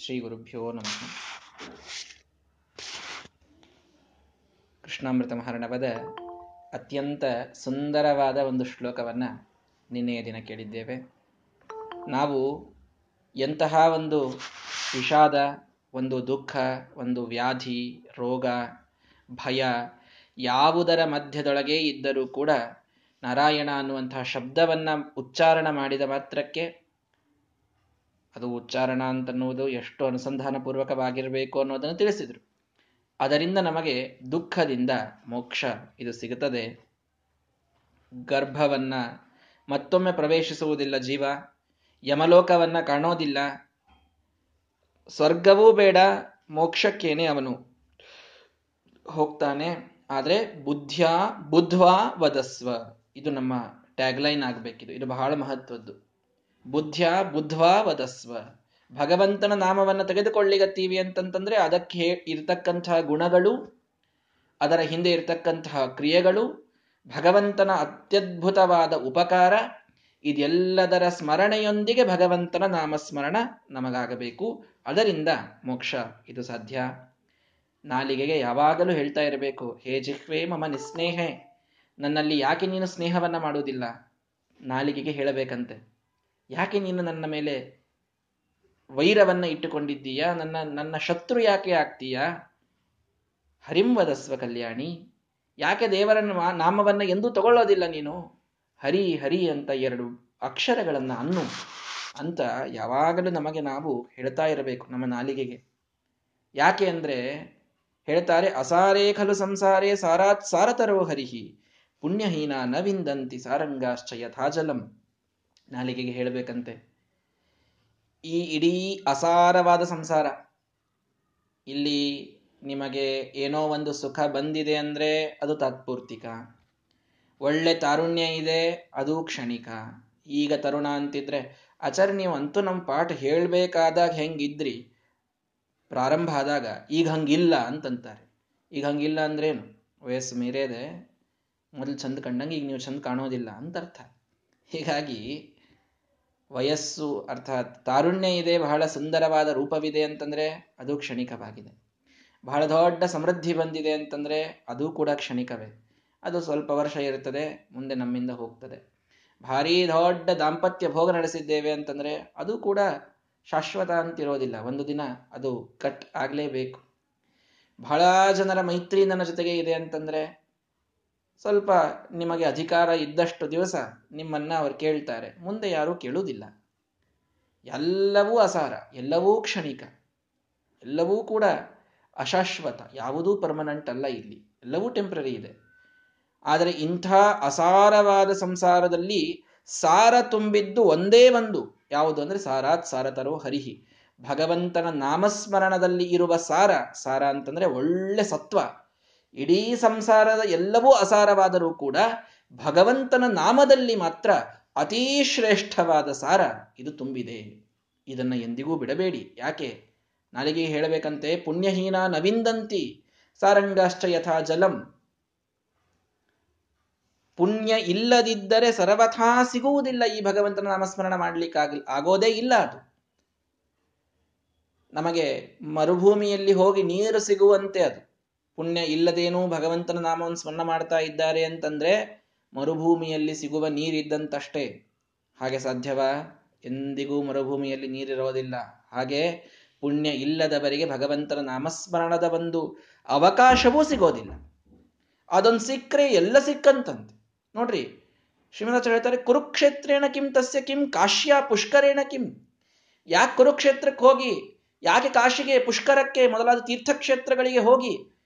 ಶ್ರೀ ಗುರುಭ್ಯೋ ನಮಃ. ಕೃಷ್ಣಾಮೃತ ಮಹರ್ಣವದ ಅತ್ಯಂತ ಸುಂದರವಾದ ಒಂದು ಶ್ಲೋಕವನ್ನ ನಿನ್ನೆಯ ದಿನ ಕೇಳಿದ್ದೇವೆ. ನಾವು ಎಂತಹ ಒಂದು ವಿಷಾದ, ಒಂದು ದುಃಖ, ಒಂದು ವ್ಯಾಧಿ, ರೋಗ, ಭಯ ಯಾವುದರ ಮಧ್ಯದೊಳಗೆ ಇದ್ದರೂ ಕೂಡ ನಾರಾಯಣ ಅನ್ನುವಂತಹ ಶಬ್ದವನ್ನು ಉಚ್ಚಾರಣ ಮಾಡಿದ ಮಾತ್ರಕ್ಕೆ ಅದು ಉಚ್ಚಾರಣ ಅಂತನ್ನುವುದು ಎಷ್ಟು ಅನುಸಂಧಾನ ಪೂರ್ವಕವಾಗಿರಬೇಕು ಅನ್ನೋದನ್ನು ತಿಳಿಸಿದರು. ಅದರಿಂದ ನಮಗೆ ದುಃಖದಿಂದ ಮೋಕ್ಷ ಇದು ಸಿಗುತ್ತದೆ. ಗರ್ಭವನ್ನ ಮತ್ತೊಮ್ಮೆ ಪ್ರವೇಶಿಸುವುದಿಲ್ಲ ಜೀವ. ಯಮಲೋಕವನ್ನ ಕಾಣೋದಿಲ್ಲ. ಸ್ವರ್ಗವೂ ಬೇಡ, ಮೋಕ್ಷಕ್ಕೇನೆ ಅವನು. ಹೋಗ್ತಾನೆ, ಆದ್ರೆ ಬುದ್ಧ್ಯಾ ಬುದ್ಧ್ವಾ ವದಸ್ವ. ಇದು ನಮ್ಮ ಟ್ಯಾಗ್ಲೈನ್ ಆಗ್ಬೇಕಿದು. ಇದು ಬಹಳ ಮಹತ್ವದ್ದು. ಬುದ್ಧ್ಯ ಬುದ್ಧ್ವಾ ವದಸ್ವ. ಭಗವಂತನ ನಾಮವನ್ನು ತೆಗೆದುಕೊಳ್ಳಿಗತ್ತೀವಿ ಅಂತಂತಂದ್ರೆ ಅದಕ್ಕೆ ಇರತಕ್ಕಂತಹ ಗುಣಗಳು, ಅದರ ಹಿಂದೆ ಇರತಕ್ಕಂತಹ ಕ್ರಿಯೆಗಳು, ಭಗವಂತನ ಅತ್ಯದ್ಭುತವಾದ ಉಪಕಾರ, ಇದೆಲ್ಲದರ ಸ್ಮರಣೆಯೊಂದಿಗೆ ಭಗವಂತನ ನಾಮಸ್ಮರಣ ನಮಗಾಗಬೇಕು. ಅದರಿಂದ ಮೋಕ್ಷ ಇದು ಸಾಧ್ಯ. ನಾಲಿಗೆಗೆ ಯಾವಾಗಲೂ ಹೇಳ್ತಾ ಇರಬೇಕು, ಹೇ ಜಿಹ್ವೇ ಮಮ ನಿಸ್ನೇಹೆ. ನನ್ನಲ್ಲಿ ಯಾಕೆ ನೀನು ಸ್ನೇಹವನ್ನ ಮಾಡುವುದಿಲ್ಲ? ನಾಲಿಗೆಗೆ ಹೇಳಬೇಕಂತೆ. ಯಾಕೆ ನೀನು ನನ್ನ ಮೇಲೆ ವೈರವನ್ನ ಇಟ್ಟುಕೊಂಡಿದ್ದೀಯಾ? ನನ್ನ ನನ್ನ ಶತ್ರು ಯಾಕೆ ಆಗ್ತೀಯಾ? ಹರಿಂವದಸ್ವ ಕಲ್ಯಾಣಿ, ಯಾಕೆ ದೇವರನ್ನು ನಾಮವನ್ನ ಎಂದೂ ತಗೊಳ್ಳೋದಿಲ್ಲ ನೀನು? ಹರಿ ಹರಿ ಅಂತ ಎರಡು ಅಕ್ಷರಗಳನ್ನ ಅನ್ನು ಅಂತ ಯಾವಾಗಲೂ ನಮಗೆ ನಾವು ಹೇಳ್ತಾ ಇರಬೇಕು ನಮ್ಮ ನಾಲಿಗೆಗೆ. ಯಾಕೆ ಅಂದ್ರೆ ಹೇಳ್ತಾರೆ, ಅಸಾರೇ ಖಲು ಸಂಸಾರೇ ಸಾರಾತ್, ಸಾರತರೋ ಹರಿಹಿ, ಪುಣ್ಯಹೀನ ನವಿಂದಂತಿ ಸಾರಂಗಾಶ್ಚ ಯಥಾಜಲಂ ನಾಲಿಗೆಗೆ ಹೇಳಬೇಕಂತೆ. ಈ ಇಡೀ ಅಸಾರವಾದ ಸಂಸಾರ, ಇಲ್ಲಿ ನಿಮಗೆ ಏನೋ ಒಂದು ಸುಖ ಬಂದಿದೆ ಅಂದರೆ ಅದು ತಾತ್ಪೂರ್ತಿಕ. ಒಳ್ಳೆ ತಾರುಣ್ಯ ಇದೆ, ಅದು ಕ್ಷಣಿಕ. ಈಗ ತರುಣ ಅಂತಿದ್ರೆ, ಆಚಾರ್ಯ ನೀವು ಅಂತೂ ನಮ್ಮ ಪಾಠ ಹೇಳಬೇಕಾದಾಗ ಹೆಂಗಿದ್ರಿ? ಪ್ರಾರಂಭ ಆದಾಗ, ಈಗ ಹಂಗಿಲ್ಲ ಅಂತಂತಾರೆ. ಈಗ ಹಂಗಿಲ್ಲ ಅಂದ್ರೇನು? ವಯಸ್ಸು ಮೀರೇದೆ ಮೊದಲು ಚಂದ ಕಂಡಂಗೆ ಈಗ ನೀವು ಚಂದ ಕಾಣೋದಿಲ್ಲ ಅಂತ ಅರ್ಥ. ಹೀಗಾಗಿ ವಯಸ್ಸು ಅರ್ಥಾತ್ ತಾರುಣ್ಯ ಇದೆ, ಬಹಳ ಸುಂದರವಾದ ರೂಪವಿದೆ ಅಂತಂದ್ರೆ ಅದು ಕ್ಷಣಿಕವಾಗಿದೆ. ಬಹಳ ದೊಡ್ಡ ಸಮೃದ್ಧಿ ಬಂದಿದೆ ಅಂತಂದ್ರೆ ಅದು ಕೂಡ ಕ್ಷಣಿಕವೇ. ಅದು ಸ್ವಲ್ಪ ವರ್ಷ ಇರುತ್ತದೆ, ಮುಂದೆ ನಮ್ಮಿಂದ ಹೋಗ್ತದೆ. ಭಾರೀ ದೊಡ್ಡ ದಾಂಪತ್ಯ ಭೋಗ ನಡೆಸಿದ್ದೇವೆ ಅಂತಂದ್ರೆ ಅದು ಕೂಡ ಶಾಶ್ವತ ಅಂತಿರೋದಿಲ್ಲ. ಒಂದು ದಿನ ಅದು ಕಟ್ ಆಗ್ಲೇಬೇಕು. ಬಹಳ ಜನರ ಮೈತ್ರಿ ನನ್ನ ಜೊತೆಗೆ ಇದೆ ಅಂತಂದ್ರೆ ಸ್ವಲ್ಪ ನಿಮಗೆ ಅಧಿಕಾರ ಇದ್ದಷ್ಟು ದಿವಸ ನಿಮ್ಮನ್ನ ಅವರು ಕೇಳ್ತಾರೆ. ಮುಂದೆ ಯಾರೂ ಕೇಳುವುದಿಲ್ಲ. ಎಲ್ಲವೂ ಅಸಾರ, ಎಲ್ಲವೂ ಕ್ಷಣಿಕ, ಎಲ್ಲವೂ ಕೂಡ ಅಶಾಶ್ವತ, ಯಾವುದೂ ಪರ್ಮನೆಂಟ್ ಅಲ್ಲ ಇಲ್ಲಿ. ಎಲ್ಲವೂ ಟೆಂಪ್ರರಿ ಇದೆ. ಆದರೆ ಇಂಥ ಅಸಾರವಾದ ಸಂಸಾರದಲ್ಲಿ ಸಾರ ತುಂಬಿದ್ದು ಒಂದೇ ಒಂದು, ಯಾವುದು ಅಂದರೆ ಸಾರಾತ್ ಸಾರತರೋ ಹರಿಹಿ. ಭಗವಂತನ ನಾಮಸ್ಮರಣದಲ್ಲಿ ಇರುವ ಸಾರ ಸಾರ ಅಂತಂದ್ರೆ ಒಳ್ಳೆ ಸತ್ವ. ಇಡೀ ಸಂಸಾರದ ಎಲ್ಲವೂ ಅಸಾರವಾದರೂ ಕೂಡ ಭಗವಂತನ ನಾಮದಲ್ಲಿ ಮಾತ್ರ ಅತೀ ಶ್ರೇಷ್ಠವಾದ ಸಾರ ಇದು ತುಂಬಿದೆ. ಇದನ್ನ ಎಂದಿಗೂ ಬಿಡಬೇಡಿ. ಯಾಕೆ? ನಾಲಿಗೆ ಹೇಳಬೇಕಂತೆ, ಪುಣ್ಯಹೀನ ನವಿಂದಂತಿ ಸಾರಂಗಾಶ್ಚ ಯಥಾ ಜಲಂ. ಪುಣ್ಯ ಇಲ್ಲದಿದ್ದರೆ ಸರ್ವಥಾ ಸಿಗುವುದಿಲ್ಲ ಈ ಭಗವಂತನ ನಾಮಸ್ಮರಣ ಮಾಡಲಿಕ್ಕಾಗ ಆಗೋದೇ ಇಲ್ಲ ಅದು. ನಮಗೆ ಮರುಭೂಮಿಯಲ್ಲಿ ಹೋಗಿ ನೀರು ಸಿಗುವಂತೆ ಅದು. ಪುಣ್ಯ ಇಲ್ಲದೇನೂ ಭಗವಂತನ ನಾಮವನ್ನು ಸ್ಮರಣ ಮಾಡ್ತಾ ಇದ್ದಾರೆ ಅಂತಂದ್ರೆ ಮರುಭೂಮಿಯಲ್ಲಿ ಸಿಗುವ ನೀರಿದ್ದಂತಷ್ಟೇ. ಹಾಗೆ ಸಾಧ್ಯವಾ? ಎಂದಿಗೂ ಮರುಭೂಮಿಯಲ್ಲಿ ನೀರಿರೋದಿಲ್ಲ. ಹಾಗೆ ಪುಣ್ಯ ಇಲ್ಲದವರಿಗೆ ಭಗವಂತನ ನಾಮಸ್ಮರಣದ ಒಂದು ಅವಕಾಶವೂ ಸಿಗೋದಿಲ್ಲ. ಅದೊಂದು ಸಿಕ್ಕರೆ ಎಲ್ಲ ಸಿಕ್ಕಂತಂತೆ. ನೋಡ್ರಿ, ಶ್ರೀಮಂತ ಹೇಳ್ತಾರೆ ಕುರುಕ್ಷೇತ್ರೇಣ ಕಿಂ ತಸ್ಯ ಕಿಂ, ಕಾಶ್ಯ ಪುಷ್ಕರೇಣ ಕಿಂ. ಯಾಕೆ ಕುರುಕ್ಷೇತ್ರಕ್ಕೆ ಹೋಗಿ? ಯಾಕೆ ಕಾಶಿಗೆ, ಪುಷ್ಕರಕ್ಕೆ, ಮೊದಲಾದ ತೀರ್ಥಕ್ಷೇತ್ರಗಳಿಗೆ ಹೋಗಿ?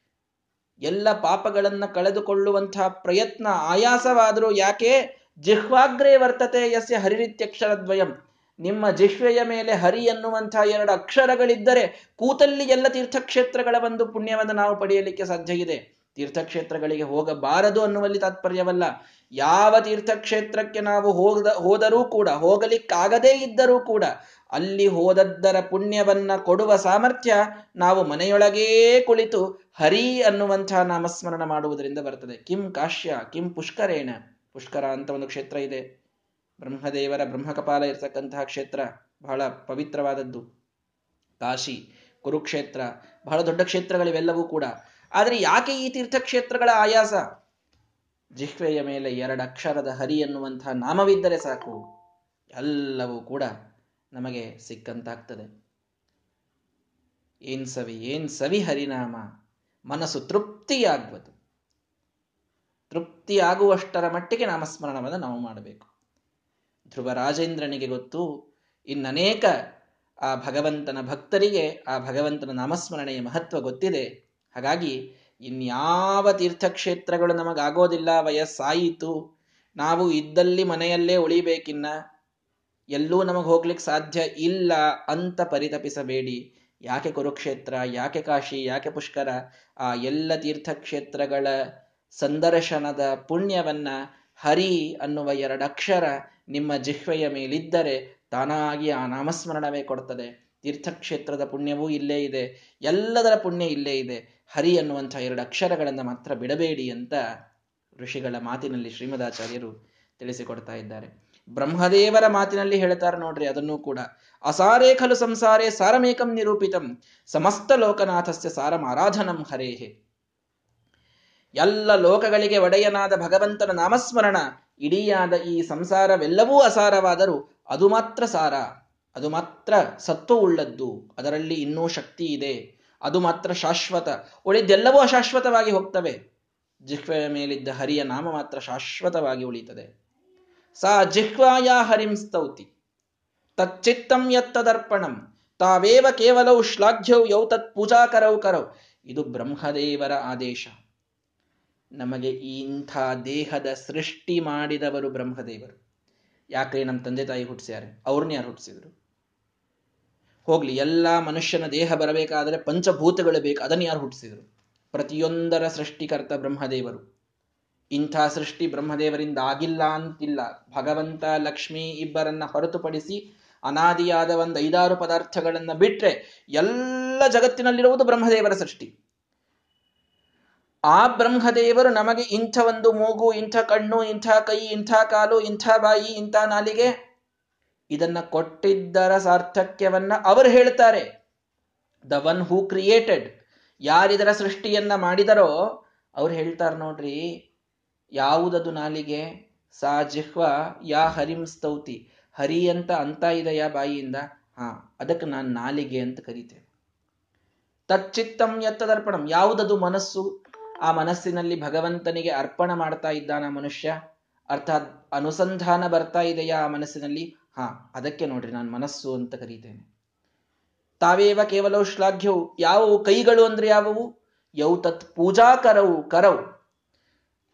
ಎಲ್ಲ ಪಾಪಗಳನ್ನ ಕಳೆದುಕೊಳ್ಳುವಂತಹ ಪ್ರಯತ್ನ ಆಯಾಸವಾದರೂ ಯಾಕೆ? ಜಿಹ್ವಾಗ್ರೇ ವರ್ತತೆ ಯಸ್ಯ ಹರಿರಿತ್ಯಕ್ಷರದ್ವಯಂ ನಿಮ್ಮ ಜಿಹ್ವೆಯ ಮೇಲೆ ಹರಿ ಎನ್ನುವಂತಹ ಎರಡು ಅಕ್ಷರಗಳಿದ್ದರೆ ಕೂತಲ್ಲಿ ಎಲ್ಲ ತೀರ್ಥಕ್ಷೇತ್ರಗಳ ಒಂದು ಪುಣ್ಯವನ್ನು ನಾವು ಪಡೆಯಲಿಕ್ಕೆ ಸಾಧ್ಯ ಇದೆ. ತೀರ್ಥಕ್ಷೇತ್ರಗಳಿಗೆ ಹೋಗಬಾರದು ಅನ್ನುವಲ್ಲಿ ತಾತ್ಪರ್ಯವಲ್ಲ. ಯಾವ ತೀರ್ಥಕ್ಷೇತ್ರಕ್ಕೆ ನಾವು ಹೋಗದ, ಹೋದರೂ ಕೂಡ, ಹೋಗಲಿಕ್ಕಾಗದೇ ಇದ್ದರೂ ಕೂಡ, ಅಲ್ಲಿ ಹೋದದ್ದರ ಪುಣ್ಯವನ್ನ ಕೊಡುವ ಸಾಮರ್ಥ್ಯ ನಾವು ಮನೆಯೊಳಗೇ ಕುಳಿತು ಹರಿ ಅನ್ನುವಂತಹ ನಾಮಸ್ಮರಣ ಮಾಡುವುದರಿಂದ ಬರ್ತದೆ. ಕಿಂ ಕಾಶ್ಯ, ಕಿಂ ಪುಷ್ಕರೇಣ. ಪುಷ್ಕರ ಅಂತ ಒಂದು ಕ್ಷೇತ್ರ ಇದೆ. ಬ್ರಹ್ಮದೇವರ ಬ್ರಹ್ಮಕಪಾಲ ಇರತಕ್ಕಂತಹ ಕ್ಷೇತ್ರ ಬಹಳ ಪವಿತ್ರವಾದದ್ದು. ಕಾಶಿ, ಕುರುಕ್ಷೇತ್ರ, ಬಹಳ ದೊಡ್ಡ ಕ್ಷೇತ್ರಗಳಿವೆಲ್ಲವೂ ಕೂಡ. ಆದರೆ ಯಾಕೆ ಈ ತೀರ್ಥಕ್ಷೇತ್ರಗಳ ಆಯಾಸ? ಜಿಹ್ವೆಯ ಮೇಲೆ ಎರಡು ಅಕ್ಷರದ ಹರಿ ಎನ್ನುವಂತಹ ನಾಮವಿದ್ದರೆ ಸಾಕು. ಎಲ್ಲವೂ ಕೂಡ ನಮಗೆ ಸಿಕ್ಕಂತಾಗ್ತದೆ. ಏನ್ ಸವಿ ಏನ್ ಸವಿ ಹರಿನಾಮ? ಮನಸ್ಸು ತೃಪ್ತಿಯಾಗುವುದು. ತೃಪ್ತಿಯಾಗುವಷ್ಟರ ಮಟ್ಟಿಗೆ ನಾಮಸ್ಮರಣವನ್ನು ನಾವು ಮಾಡಬೇಕು. ಧ್ರುವ ರಾಜೇಂದ್ರನಿಗೆ ಗೊತ್ತು, ಇನ್ನನೇಕ ಆ ಭಗವಂತನ ಭಕ್ತರಿಗೆ ಆ ಭಗವಂತನ ನಾಮಸ್ಮರಣೆಯ ಮಹತ್ವ ಗೊತ್ತಿದೆ. ಹಾಗಾಗಿ ಇನ್ಯಾವ ತೀರ್ಥಕ್ಷೇತ್ರಗಳು ನಮಗಾಗೋದಿಲ್ಲ, ವಯಸ್ಸಾಯಿತು, ನಾವು ಇದ್ದಲ್ಲಿ ಮನೆಯಲ್ಲೇ ಉಳಿಬೇಕಿನ್ನ, ಎಲ್ಲೂ ನಮಗೆ ಹೋಗ್ಲಿಕ್ಕೆ ಸಾಧ್ಯ ಇಲ್ಲ ಅಂತ ಪರಿತಪಿಸಬೇಡಿ. ಯಾಕೆ ಕುರುಕ್ಷೇತ್ರ, ಯಾಕೆ ಕಾಶಿ, ಯಾಕೆ ಪುಷ್ಕರ? ಆ ಎಲ್ಲ ತೀರ್ಥಕ್ಷೇತ್ರಗಳ ಸಂದರ್ಶನದ ಪುಣ್ಯವನ್ನ ಹರಿ ಅನ್ನುವ ಎರಡಕ್ಷರ ನಿಮ್ಮ ಜಿಹ್ವೆಯ ಮೇಲಿದ್ದರೆ ತಾನಾಗಿ ಆ ನಾಮಸ್ಮರಣವೇ ಕೊಡ್ತದೆ. ತೀರ್ಥಕ್ಷೇತ್ರದ ಪುಣ್ಯವೂ ಇಲ್ಲೇ ಇದೆ. ಎಲ್ಲದರ ಪುಣ್ಯ ಇಲ್ಲೇ ಇದೆ. ಹರಿ ಅನ್ನುವಂಥ ಎರಡು ಅಕ್ಷರಗಳನ್ನು ಮಾತ್ರ ಬಿಡಬೇಡಿ ಅಂತ ಋಷಿಗಳ ಮಾತಿನಲ್ಲಿ ಶ್ರೀಮದಾಚಾರ್ಯರು ತಿಳಿಸಿಕೊಡ್ತಾ ಇದ್ದಾರೆ. ಬ್ರಹ್ಮದೇವರ ಮಾತಿನಲ್ಲಿ ಹೇಳ್ತಾರೆ ನೋಡ್ರಿ ಅದನ್ನು ಕೂಡ. ಅಸಾರೇ ಖಲು ಸಂಸಾರೇ ಸಾರಮೇಕಂ ನಿರೂಪಿತಂ, ಸಮಸ್ತ ಲೋಕನಾಥಸ್ಯ ಸಾರಂ ಆರಾಧನಂ ಹರೇಹೆ. ಎಲ್ಲ ಲೋಕಗಳಿಗೆ ಒಡೆಯನಾದ ಭಗವಂತನ ನಾಮಸ್ಮರಣ, ಇಡೀಯಾದ ಈ ಸಂಸಾರವೆಲ್ಲವೂ ಅಸಾರವಾದರೂ ಅದು ಮಾತ್ರ ಸಾರ, ಅದು ಮಾತ್ರ ಸತ್ವವುಳ್ಳದ್ದು ಅದರಲ್ಲಿ ಇನ್ನೂ ಶಕ್ತಿ ಇದೆ, ಅದು ಮಾತ್ರ ಶಾಶ್ವತ, ಉಳಿದೆಲ್ಲವೂ ಅಶಾಶ್ವತವಾಗಿ ಹೋಗ್ತವೆ. ಜಿಹ್ವೆಯ ಮೇಲಿದ್ದ ಹರಿಯ ನಾಮ ಮಾತ್ರ ಶಾಶ್ವತವಾಗಿ ಉಳಿತದೆ. ಸಾ ಜಿಹ್ವಾಯ ಹರಿಂ ಸ್ತೌತಿ ತಚ್ಚಿತ್ತಂ ಯತ್ತದರ್ಪಣಂ ತಾವೇವ ಕೇವಲೌ ಶ್ಲಾಘ್ಯವು ಯೌ ತತ್ ಪೂಜಾ ಕರೌ ಇದು ಬ್ರಹ್ಮದೇವರ ಆದೇಶ ನಮಗೆ ಇಂಥ ದೇಹದ ಸೃಷ್ಟಿ ಮಾಡಿದವರು ಬ್ರಹ್ಮದೇವರು. ಯಾಕ್ರೆ ನಮ್ಮ ತಂದೆ ತಾಯಿ ಹುಟ್ಟಿಸ್ಯಾರೆ ಅವ್ರನ್ನ ಯಾರು ಹುಟ್ಟಿಸಿದ್ರು ಹೋಗ್ಲಿ, ಎಲ್ಲ ಮನುಷ್ಯನ ದೇಹ ಬರಬೇಕಾದ್ರೆ ಪಂಚಭೂತಗಳು ಬೇಕು. ಅದನ್ನು ಯಾರು ಹುಟ್ಟಿಸಿದ್ರು ಪ್ರತಿಯೊಂದರ ಸೃಷ್ಟಿಕರ್ತ ಬ್ರಹ್ಮದೇವರು. ಇಂಥ ಸೃಷ್ಟಿ ಬ್ರಹ್ಮದೇವರಿಂದ ಆಗಿಲ್ಲ ಅಂತಿಲ್ಲ ಭಗವಂತ, ಲಕ್ಷ್ಮಿ ಇಬ್ಬರನ್ನ ಹೊರತುಪಡಿಸಿ ಅನಾದಿಯಾದ ಒಂದು ಐದಾರು ಪದಾರ್ಥಗಳನ್ನ ಬಿಟ್ರೆ ಎಲ್ಲ ಜಗತ್ತಿನಲ್ಲಿರುವುದು ಬ್ರಹ್ಮದೇವರ ಸೃಷ್ಟಿ. ಆ ಬ್ರಹ್ಮದೇವರು ನಮಗೆ ಇಂಥ ಒಂದು ಮೂಗು, ಇಂಥ ಕಣ್ಣು, ಇಂಥ ಕೈ, ಇಂಥ ಕಾಲು, ಇಂಥ ಬಾಯಿ, ಇಂಥ ನಾಲಿಗೆ ಇದನ್ನ ಕೊಟ್ಟಿದ್ದರ ಸಾರ್ಥಕ್ಯವನ್ನ ಅವರು ಹೇಳ್ತಾರೆ ದ ಒನ್ ಹೂ ಕ್ರಿಯೇಟೆಡ್. ಯಾರಿದರ ಸೃಷ್ಟಿಯನ್ನ ಮಾಡಿದರೋ ಅವ್ರು ಹೇಳ್ತಾರೆ ನೋಡ್ರಿ ಯಾವುದದು ನಾಲಿಗೆ? ಸಾ ಜಿಹ್ವ ಯಾ ಹರಿಂ ಸ್ತೌತಿ? ಹರಿ ಅಂತ ಅಂತ ಇದೆಯಾ ಬಾಯಿಯಿಂದ? ಹಾ, ಅದಕ್ಕೆ ನಾನು ನಾಲಿಗೆ ಅಂತ ಕರಿತೇನೆ. ತಚ್ಚಿತ್ತಂ ಎತ್ತದರ್ಪಣಂ ಯಾವುದದು ಮನಸ್ಸು? ಆ ಮನಸ್ಸಿನಲ್ಲಿ ಭಗವಂತನಿಗೆ ಅರ್ಪಣ ಮಾಡ್ತಾ ಇದ್ದಾನ ಮನುಷ್ಯ? ಅರ್ಥಾತ್ ಅನುಸಂಧಾನ ಬರ್ತಾ ಇದೆಯಾ ಆ ಮನಸ್ಸಿನಲ್ಲಿ? ಹಾ, ಅದಕ್ಕೆ ನೋಡ್ರಿ, ನಾನು ಮನಸ್ಸು ಅಂತ ಕರೀತೇನೆ. ತಾವೇವ ಕೇವಲ ಶ್ಲಾಘ್ಯವು ಯಾವುವು ಕೈಗಳು ಅಂದ್ರೆ ಯಾವುವು? ಯೌ ತತ್ ಪೂಜಾ ಕರವು ಕರವು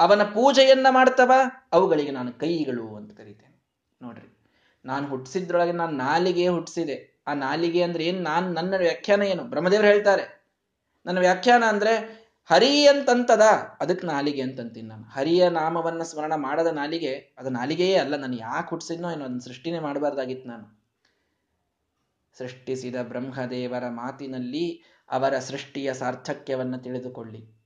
ಅವನ ಪೂಜೆಯನ್ನ ಮಾಡ್ತವ? ಅವುಗಳಿಗೆ ನಾನು ಕೈಗಳು ಅಂತ ಕರಿತೇನೆ. ನೋಡ್ರಿ, ನಾನು ಹುಟ್ಟಿಸಿದ್ರೊಳಗೆ ನಾನು ನಾಲಿಗೆ ಹುಟ್ಟಿಸಿದೆ. ಆ ನಾಲಿಗೆ ಅಂದ್ರೆ ಏನ್? ನಾನು ನನ್ನ ವ್ಯಾಖ್ಯಾನ ಏನು? ಬ್ರಹ್ಮದೇವರು ಹೇಳ್ತಾರೆ. ನನ್ನ ವ್ಯಾಖ್ಯಾನ ಅಂದ್ರೆ ಹರಿ ಅಂತಂತದ, ಅದಕ್ಕೆ ನಾಲಿಗೆ ಅಂತಂತೀನಿ ನಾನು. ಹರಿಯ ನಾಮವನ್ನ ಸ್ಮರಣ ಮಾಡದ ನಾಲಿಗೆ, ಅದು ನಾಲಿಗೆಯೇ ಅಲ್ಲ, ನಾನು ಯಾಕೆ ಹುಟ್ಟಿಸಿದ್ನೋ ಏನೋ ಅದನ್ನ ಸೃಷ್ಟಿನೇ ಮಾಡಬಾರ್ದಾಗಿತ್ತು ನಾನು. ಸೃಷ್ಟಿಸಿದ ಬ್ರಹ್ಮದೇವರ ಮಾತಿನಲ್ಲಿ ಅವರ ಸೃಷ್ಟಿಯ ಸಾರ್ಥಕ್ಯವನ್ನು ತಿಳಿದುಕೊಳ್ಳಿ.